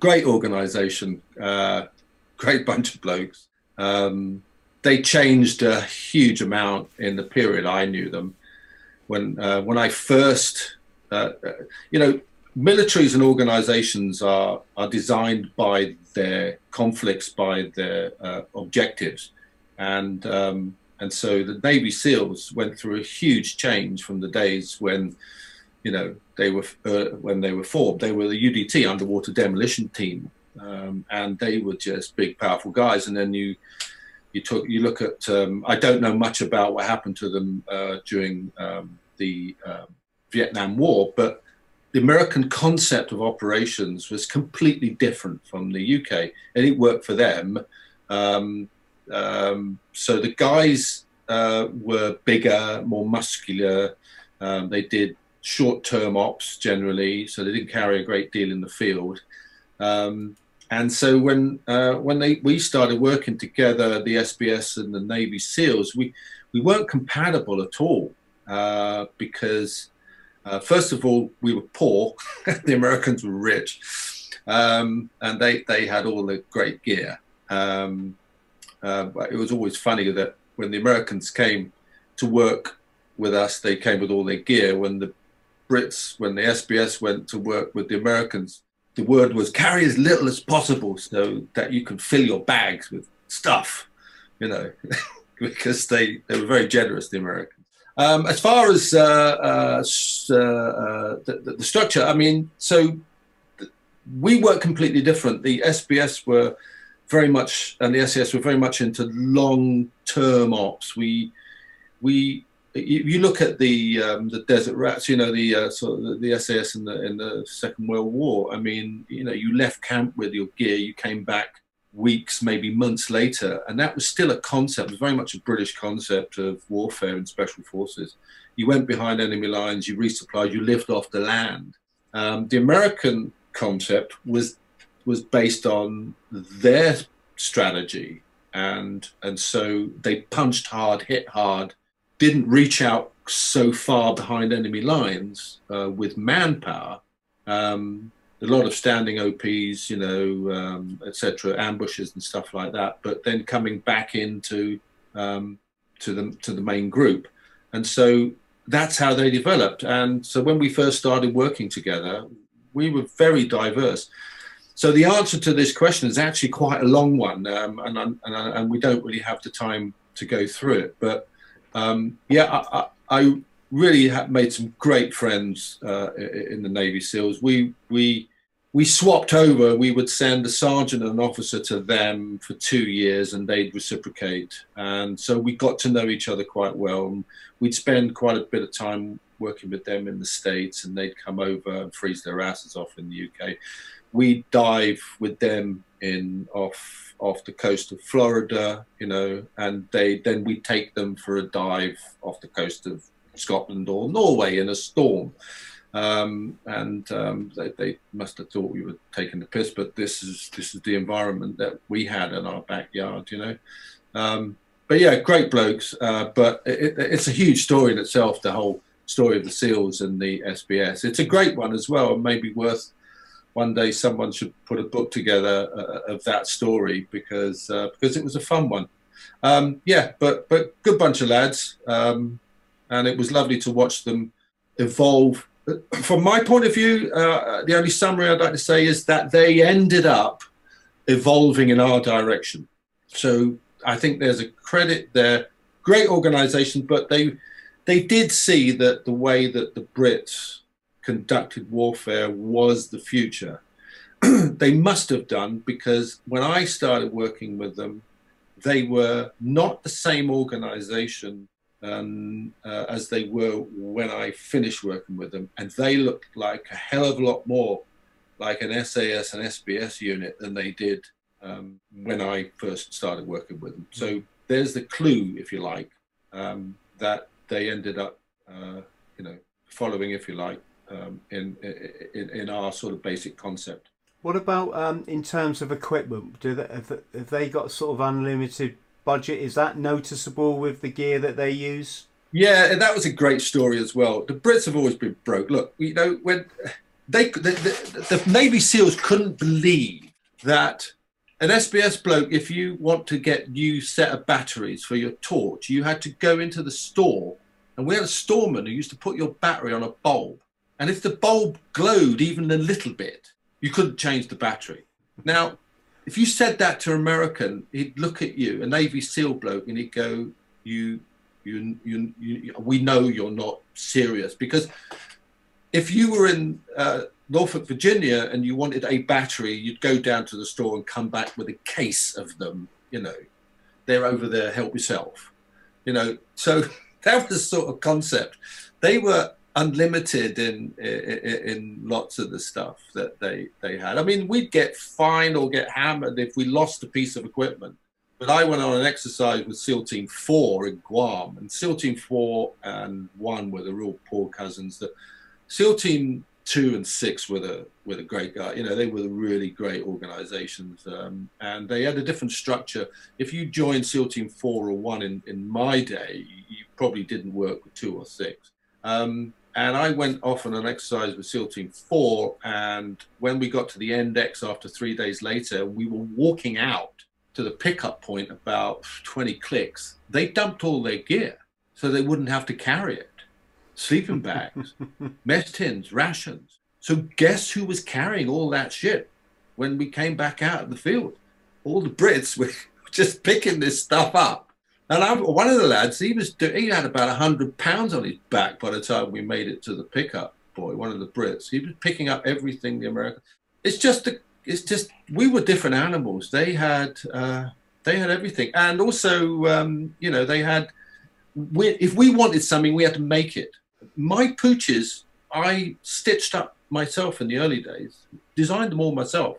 Great organisation, uh, great bunch of blokes. Um, they changed a huge amount in the period I knew them. When uh, when I first, uh, you know, militaries and organisations are are designed by their conflicts, by their uh, objectives, and um, and so the Navy SEALs went through a huge change from the days when, you know, they were uh, when they were formed. They were the UDT, Underwater Demolition Team, um, and they were just big, powerful guys. And then you you took you look at um, I don't know much about what happened to them uh, during um, the um, Vietnam War, but the American concept of operations was completely different from the UK, and it worked for them. Um, um, so the guys uh, were bigger, more muscular. Um, they did short-term ops generally, so they didn't carry a great deal in the field. Um, and so when uh, when they we started working together, the SBS and the Navy SEALs, we we weren't compatible at all uh, because uh, first of all we were poor, the Americans were rich, um, and they they had all the great gear. Um, uh, it was always funny that when the Americans came to work with us, they came with all their gear. When the Brits, when the SBS went to work with the Americans, the word was carry as little as possible so that you can fill your bags with stuff, you know, because they, they were very generous, the Americans. Um, as far as uh, uh, uh, uh the, the, structure, I mean, so we were completely different. The SBS were very much, and the SAS were very much into long-term ops. We we you, look at the um, the desert rats, you know the uh, sort of the, SAS in the in the Second World War. I mean, you know, you left camp with your gear, you came back weeks, maybe months later, and that was still a concept. It was very much a British concept of warfare and special forces. You went behind enemy lines, you resupplied, you lived off the land. Um, the American concept was was based on their strategy and and so they punched hard hit hard didn't reach out so far behind enemy lines uh, with manpower um, a lot of standing ops you know um, etc ambushes and stuff like that but then coming back into um, to the to the main group. And so that's how they developed. And so when we first started working together we were very diverse. So the answer to this question is actually quite a long one, um, and, and, and we don't really have the time to go through it. But um, yeah, I, I, really made some great friends uh, in the Navy SEALs. We we we swapped over. We would send a sergeant and an officer to them for two years, and they'd reciprocate. And so we got to know each other quite well. And we'd spend quite a bit of time working with them in the states, and they'd come over and freeze their asses off in the UK We'd dive with them in off off the coast of Florida, you know, and they then we'd take them for a dive off the coast of Scotland or Norway in a storm. Um, and um, they, they, must have thought we were taking the piss, but this is this is the environment that we had in our backyard, you know. Um, but yeah, great blokes. Uh, but it, it's a huge story in itself. The whole story of the seals and the SBS. It's a great one as well, and maybe worth one day someone should put a book together uh, of that story because uh, because it was a fun one. Um, yeah, but but good bunch of lads, um, and it was lovely to watch them evolve. From my point of view, uh, the only summary I'd like to say is that they ended up evolving in our direction. So I think there's a credit there. Great organisation, but they they did see that the way that the Brits conducted warfare was the future. they must have done because when I started working with them, they were not the same organization um, uh, as they were when I finished working with them. And they looked like a hell of a lot more like an SAS and SBS unit than they did um, when I first started working with them. So there's the clue, if you like, um, that they ended up, uh, you know, following, if you like, um, in, in, in our sort of basic concept. What about um, in terms of equipment? Do they, have, have they got sort of unlimited budget? Is that noticeable with the gear that they use? Yeah, that was a great story as well. The Brits have always been broke. Look, you know when they the, the, the Navy SEALs couldn't believe that an SBS bloke, if you want to get new set of batteries for your torch, you had to go into the store, and we had a storeman who used to put your battery on a bulb and if the bulb glowed even a little bit, you couldn't change the battery. Now, if you said that to an American, he'd look at you, a Navy SEAL bloke, and he'd go, "You, you, you, you we know you're not serious." Because if you were in uh, Norfolk, Virginia, and you wanted a battery, you'd go down to the store and come back with a case of them. You know, they're over there. Help yourself. You know, so that was the sort of concept. They were unlimited in, in, in lots of the stuff that they they had. I mean, we'd get fined or get hammered if we lost a piece of equipment. But I went on an exercise with SEAL Team Four in Guam, and SEAL Team Four and One were the real poor cousins. That SEAL Team Two and Six were the were the great guys. You know, they were the really great organizations, um, and they had a different structure. If you joined SEAL Team Four or One in in my day, you probably didn't work with Two or Six. Um, and I went off on an exercise with SEAL Team 4. And when we got to the index after three days later, we were walking out to the pickup point about 20 clicks. They dumped all their gear so they wouldn't have to carry it sleeping bags, mess tins, rations. So, guess who was carrying all that shit when we came back out of the field? All the Brits were just picking this stuff up and I, one of the lads, he was he had about hundred pounds on his back by the time we made it to the pickup boy. One of the Brits, he was picking up everything the American. It's just the, it's just we were different animals. They had uh, they had everything, and also um, you know they had. We, if we wanted something, we had to make it. My pooches, I stitched up myself in the early days, designed them all myself.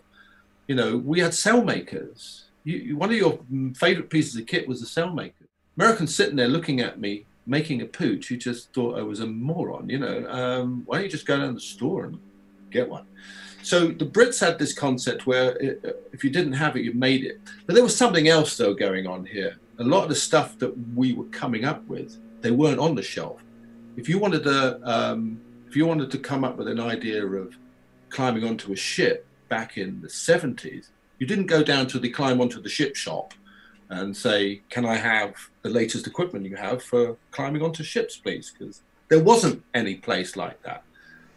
You know, we had cell makers. You, one of your favorite pieces of kit was the cell maker American sitting there looking at me making a pooch who just thought I was a moron. You know, um, why don't you just go down to the store and get one? So the Brits had this concept where it, uh, if you didn't have it, you made it. But there was something else though going on here. A lot of the stuff that we were coming up with, they weren't on the shelf. If you wanted to, um, if you wanted to come up with an idea of climbing onto a ship back in the 70s, you didn't go down to the climb onto the ship shop and say, "Can I have the latest equipment you have for climbing onto ships, please?" Because there wasn't any place like that.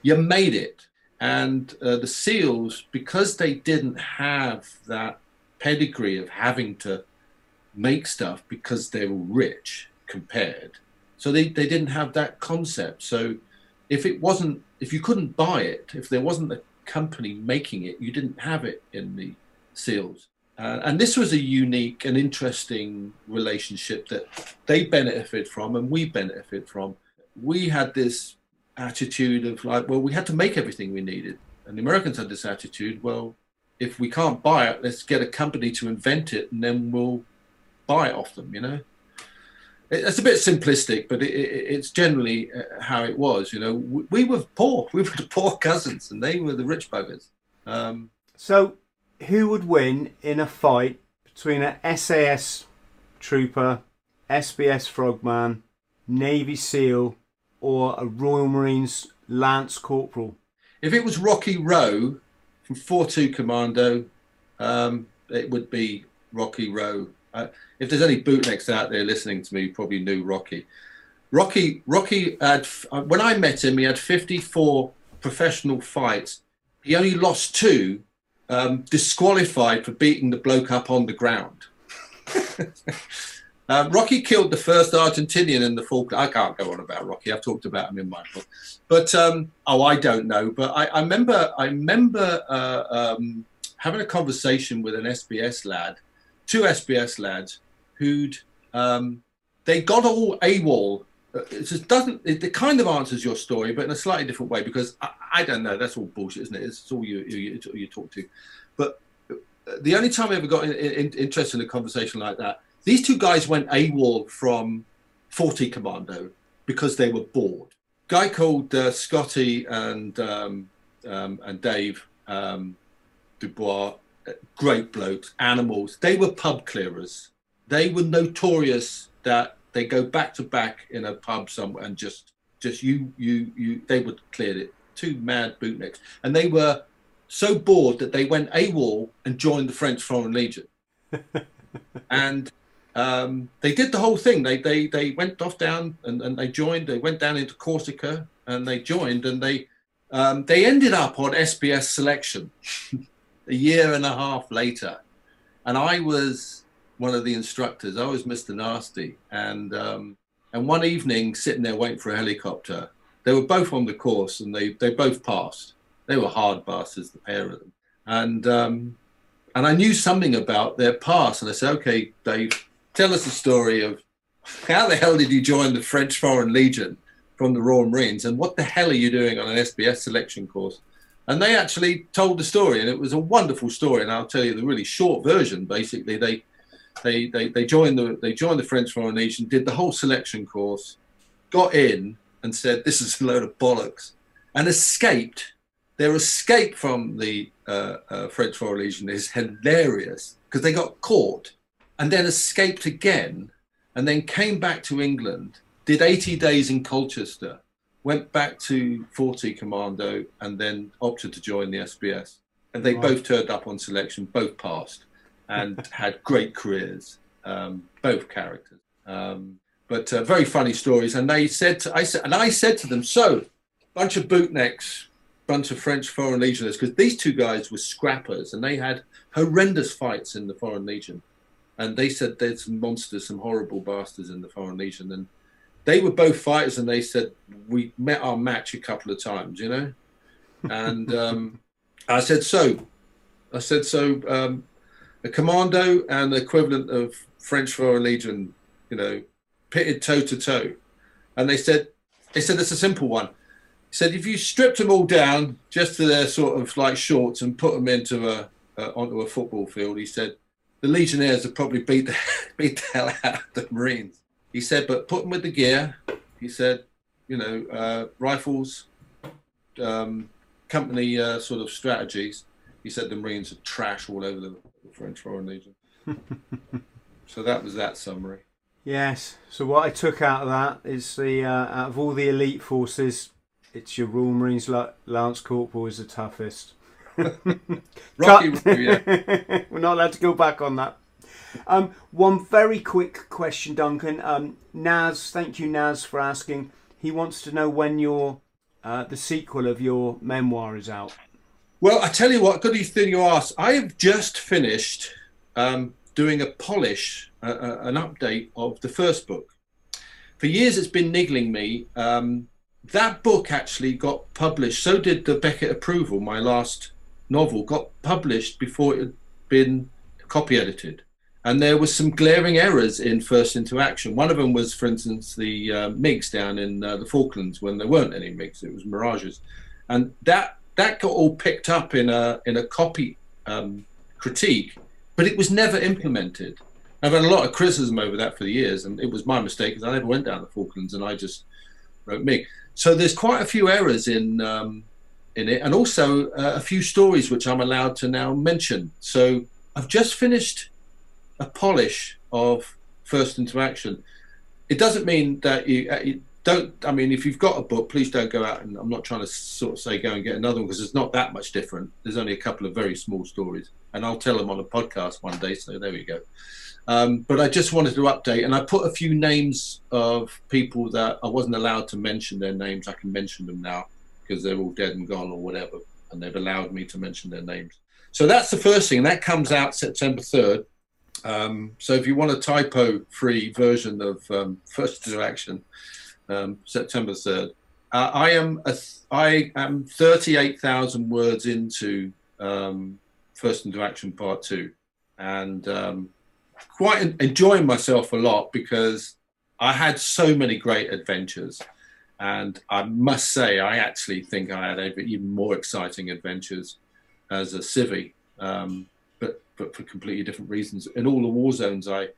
You made it, and uh, the SEALs, because they didn't have that pedigree of having to make stuff because they were rich compared, so they they didn't have that concept. So if it wasn't, if you couldn't buy it, if there wasn't a company making it, you didn't have it in the SEALs. Uh, and this was a unique and interesting relationship that they benefited from and we benefited from. We had this attitude of like, well, we had to make everything we needed. And the Americans had this attitude, well, if we can't buy it, let's get a company to invent it and then we'll buy it off them, you know? It's a bit simplistic, but it, it, it's generally uh, how it was. You know, we, we, were poor. We were the poor cousins, and they were the rich buggers. Um, so who would win in a fight between a SAS trooper, SBS frogman, Navy SEAL, or a Royal Marines Lance Corporal? If it was Rocky Rowe from 42 Commando, um, it would be Rocky Rowe. Uh, if there's any bootnecks out there listening to me, probably knew Rocky. Rocky, Rocky had when I met him, he had 54 professional fights. He only lost two um, disqualified for beating the bloke up on the ground. um, Rocky killed the first Argentinian in the Falkland. I can't go on about Rocky. I've talked about him in my book. But um, oh, I don't know. But I, I remember, I remember uh, um, having a conversation with an SBS lad, two SBS lads, who'd um, they got all AWOL it just doesn't it, it, kind of answers your story but in a slightly different way because i, I don't know. That's all bullshit isn't it? It's, all you, you, you talk to. But the only time i ever got in, in, interested in a conversation like that these two guys went awol from 40 commando because they were bored. Guy called uh, scotty and um, um, and dave um, dubois great blokes animals. They were pub clearers. They were notorious that they go back to back in a pub somewhere and just just you you you they would clear it. Two mad bootnecks, and they were so bored that they went AWOL and joined the French Foreign Legion. and um, they did the whole thing. They they they went off down and, and they joined. They went down into Corsica and they joined and they um, they ended up on SBS selection a year and a half later, and I was one of the instructors. I was Mr. Nasty, and um, and one evening, sitting there waiting for a helicopter, they were both on the course, and they they both passed. They were hard bastards, the pair of them, and um, and I knew something about their past, and I said, "Okay, Dave, tell us the story of how the hell did you join the French Foreign Legion from the Royal Marines? And what the hell are you doing on an SBS selection course? And they actually told the story, and it was a wonderful story. And I'll tell you the really short version. Basically, they they they, they joined the they joined the French Foreign Legion, did the whole selection course, got in, and said this is a load of bollocks, and escaped. Their escape from the uh, uh, French Foreign Legion is hilarious because they got caught and then escaped again, and then came back to England, did 80 days in Colchester, went back to 40 Commando, and then opted to join the SBS. And they both turned up on selection, both passed, and had great careers, um, both characters. Um, but uh, very funny stories. And they said, to, I said, and I said to them, so bunch of bootnecks, bunch of French Foreign Legionnaires, because these two guys were scrappers, and they had horrendous fights in the Foreign Legion. And they said there's some monsters, some horrible bastards in the Foreign Legion, and they were both fighters, and they said we met our match a couple of times, you know. And um, I said so. I said so. Um, a commando and the equivalent of French Foreign Legion, you know, pitted toe to toe, and they said they said it's a simple one. He said if you stripped them all down just to their sort of like shorts and put them into a onto a football field, he said the Legionnaires would probably beat the beat the hell out of the Marines. He said, but put them with the gear. He said, you know, uh, rifles, um, company uh, sort of strategies. He said the Marines are trash all over the, the French Foreign Legion. so that was that summary. Yes. So what I took out of that is the uh, out of all the elite forces, it's your Royal Marines Lance Corporal is the toughest. Rocky, yeah. We're not allowed to go back on that. Um, one very quick question, Duncan. Um, Naz, thank you, Naz, for asking. He wants to know when your uh, the sequel of your memoir is out. Well, I tell you what, good thing you asked. I have just finished um, doing a polish, uh, uh, an update of the first book. For years, it's been niggling me. Um, that book actually got published. So did the Beckett Approval, my last novel, got published before it had been copy edited and there was some glaring errors in First Into Action. One of them was, for instance, the uh, MiGs down in uh, the Falklands when there weren't any MiGs; it was Mirages, and that that got all picked up in a in a copy um, critique, but it was never implemented. I've had a lot of criticism over that for the years, and it was my mistake because I never went down the Falklands and I just wrote me. So there's quite a few errors in um, in it, and also uh, a few stories which I'm allowed to now mention. So I've just finished a polish of First Into Action. It doesn't mean that uh, you, don't. I mean, if you've got a book, please don't go out and I'm not trying to sort of say go and get another one because it's not that much different. There's only a couple of very small stories, and I'll tell them on a podcast one day. So there we go. Um, but I just wanted to update, and I put a few names of people that I wasn't allowed to mention their names. I can mention them now because they're all dead and gone or whatever, and they've allowed me to mention their names. So that's the first thing. And that comes out September 3rd. Um, so if you want a typo-free version of um, First Into Action, um, September 3rd, uh, I am a th- I am 38,000 words into um, First Into Action Part 2 and um, quite enjoying myself a lot because I had so many great adventures. And I must say, I actually think I had even more exciting adventures as a civvy. Um, but for completely different reasons. In all the war zones I,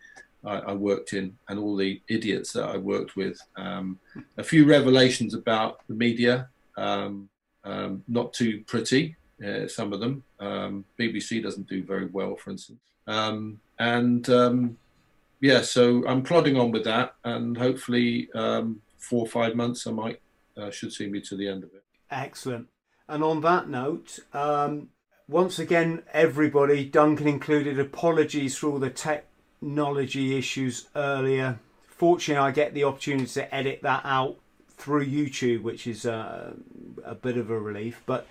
I, I worked in and all the idiots that I worked with, um, a few revelations about the media, um, um, not too pretty, uh, some of them. Um, BBC doesn't do very well, for instance. Um, and yeah, so I'm plodding on with that, and hopefully, four or five months, I might uh, should see me to the end of it. Excellent. And on that note, once again, everybody, Duncan included, apologies for all the technology issues earlier. Fortunately, I get the opportunity to edit that out through YouTube, which is uh, a bit of a relief. But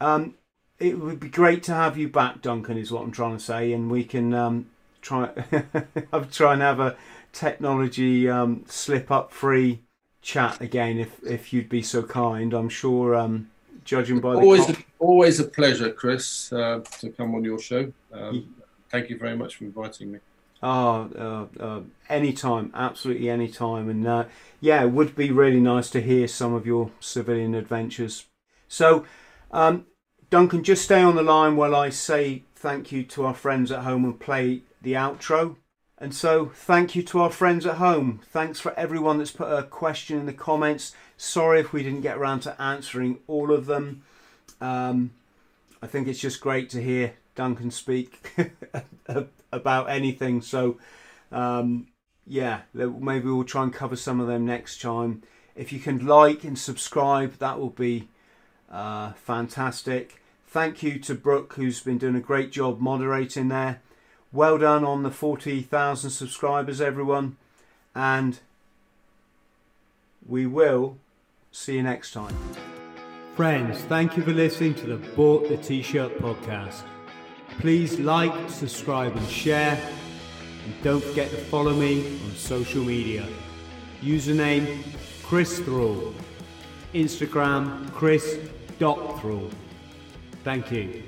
um, it would be great to have you back, Duncan, is what I'm trying to say, and we can um, try try and have a technology um, slip up free chat again if if you'd be so kind. I'm sure um, judging by the always a, always a pleasure, Chris, uh, to come on your show. Um, thank you very much for inviting me. Oh, uh, uh, anytime, absolutely anytime. And uh, yeah, it would be really nice to hear some of your civilian adventures. So, um, Duncan, just stay on the line while I say thank you to our friends at home and play the outro. And so, thank you to our friends at home. Thanks for everyone that's put a question in the comments. Sorry if we didn't get around to answering all of them. Um, I think it's just great to hear Duncan speak about anything. So, um, yeah, maybe we'll try and cover some of them next time. If you can like and subscribe, that will be uh, fantastic. Thank you to Brooke, who's been doing a great job moderating there. Well done on the 40,000 subscribers, everyone. And we will see you next time. Friends, thank you for listening to the Bought the T-Shirt podcast. Please like, subscribe and share. And don't forget to follow me on social media. Username Chris Thrall. Instagram Chris.Thrall. Thank you.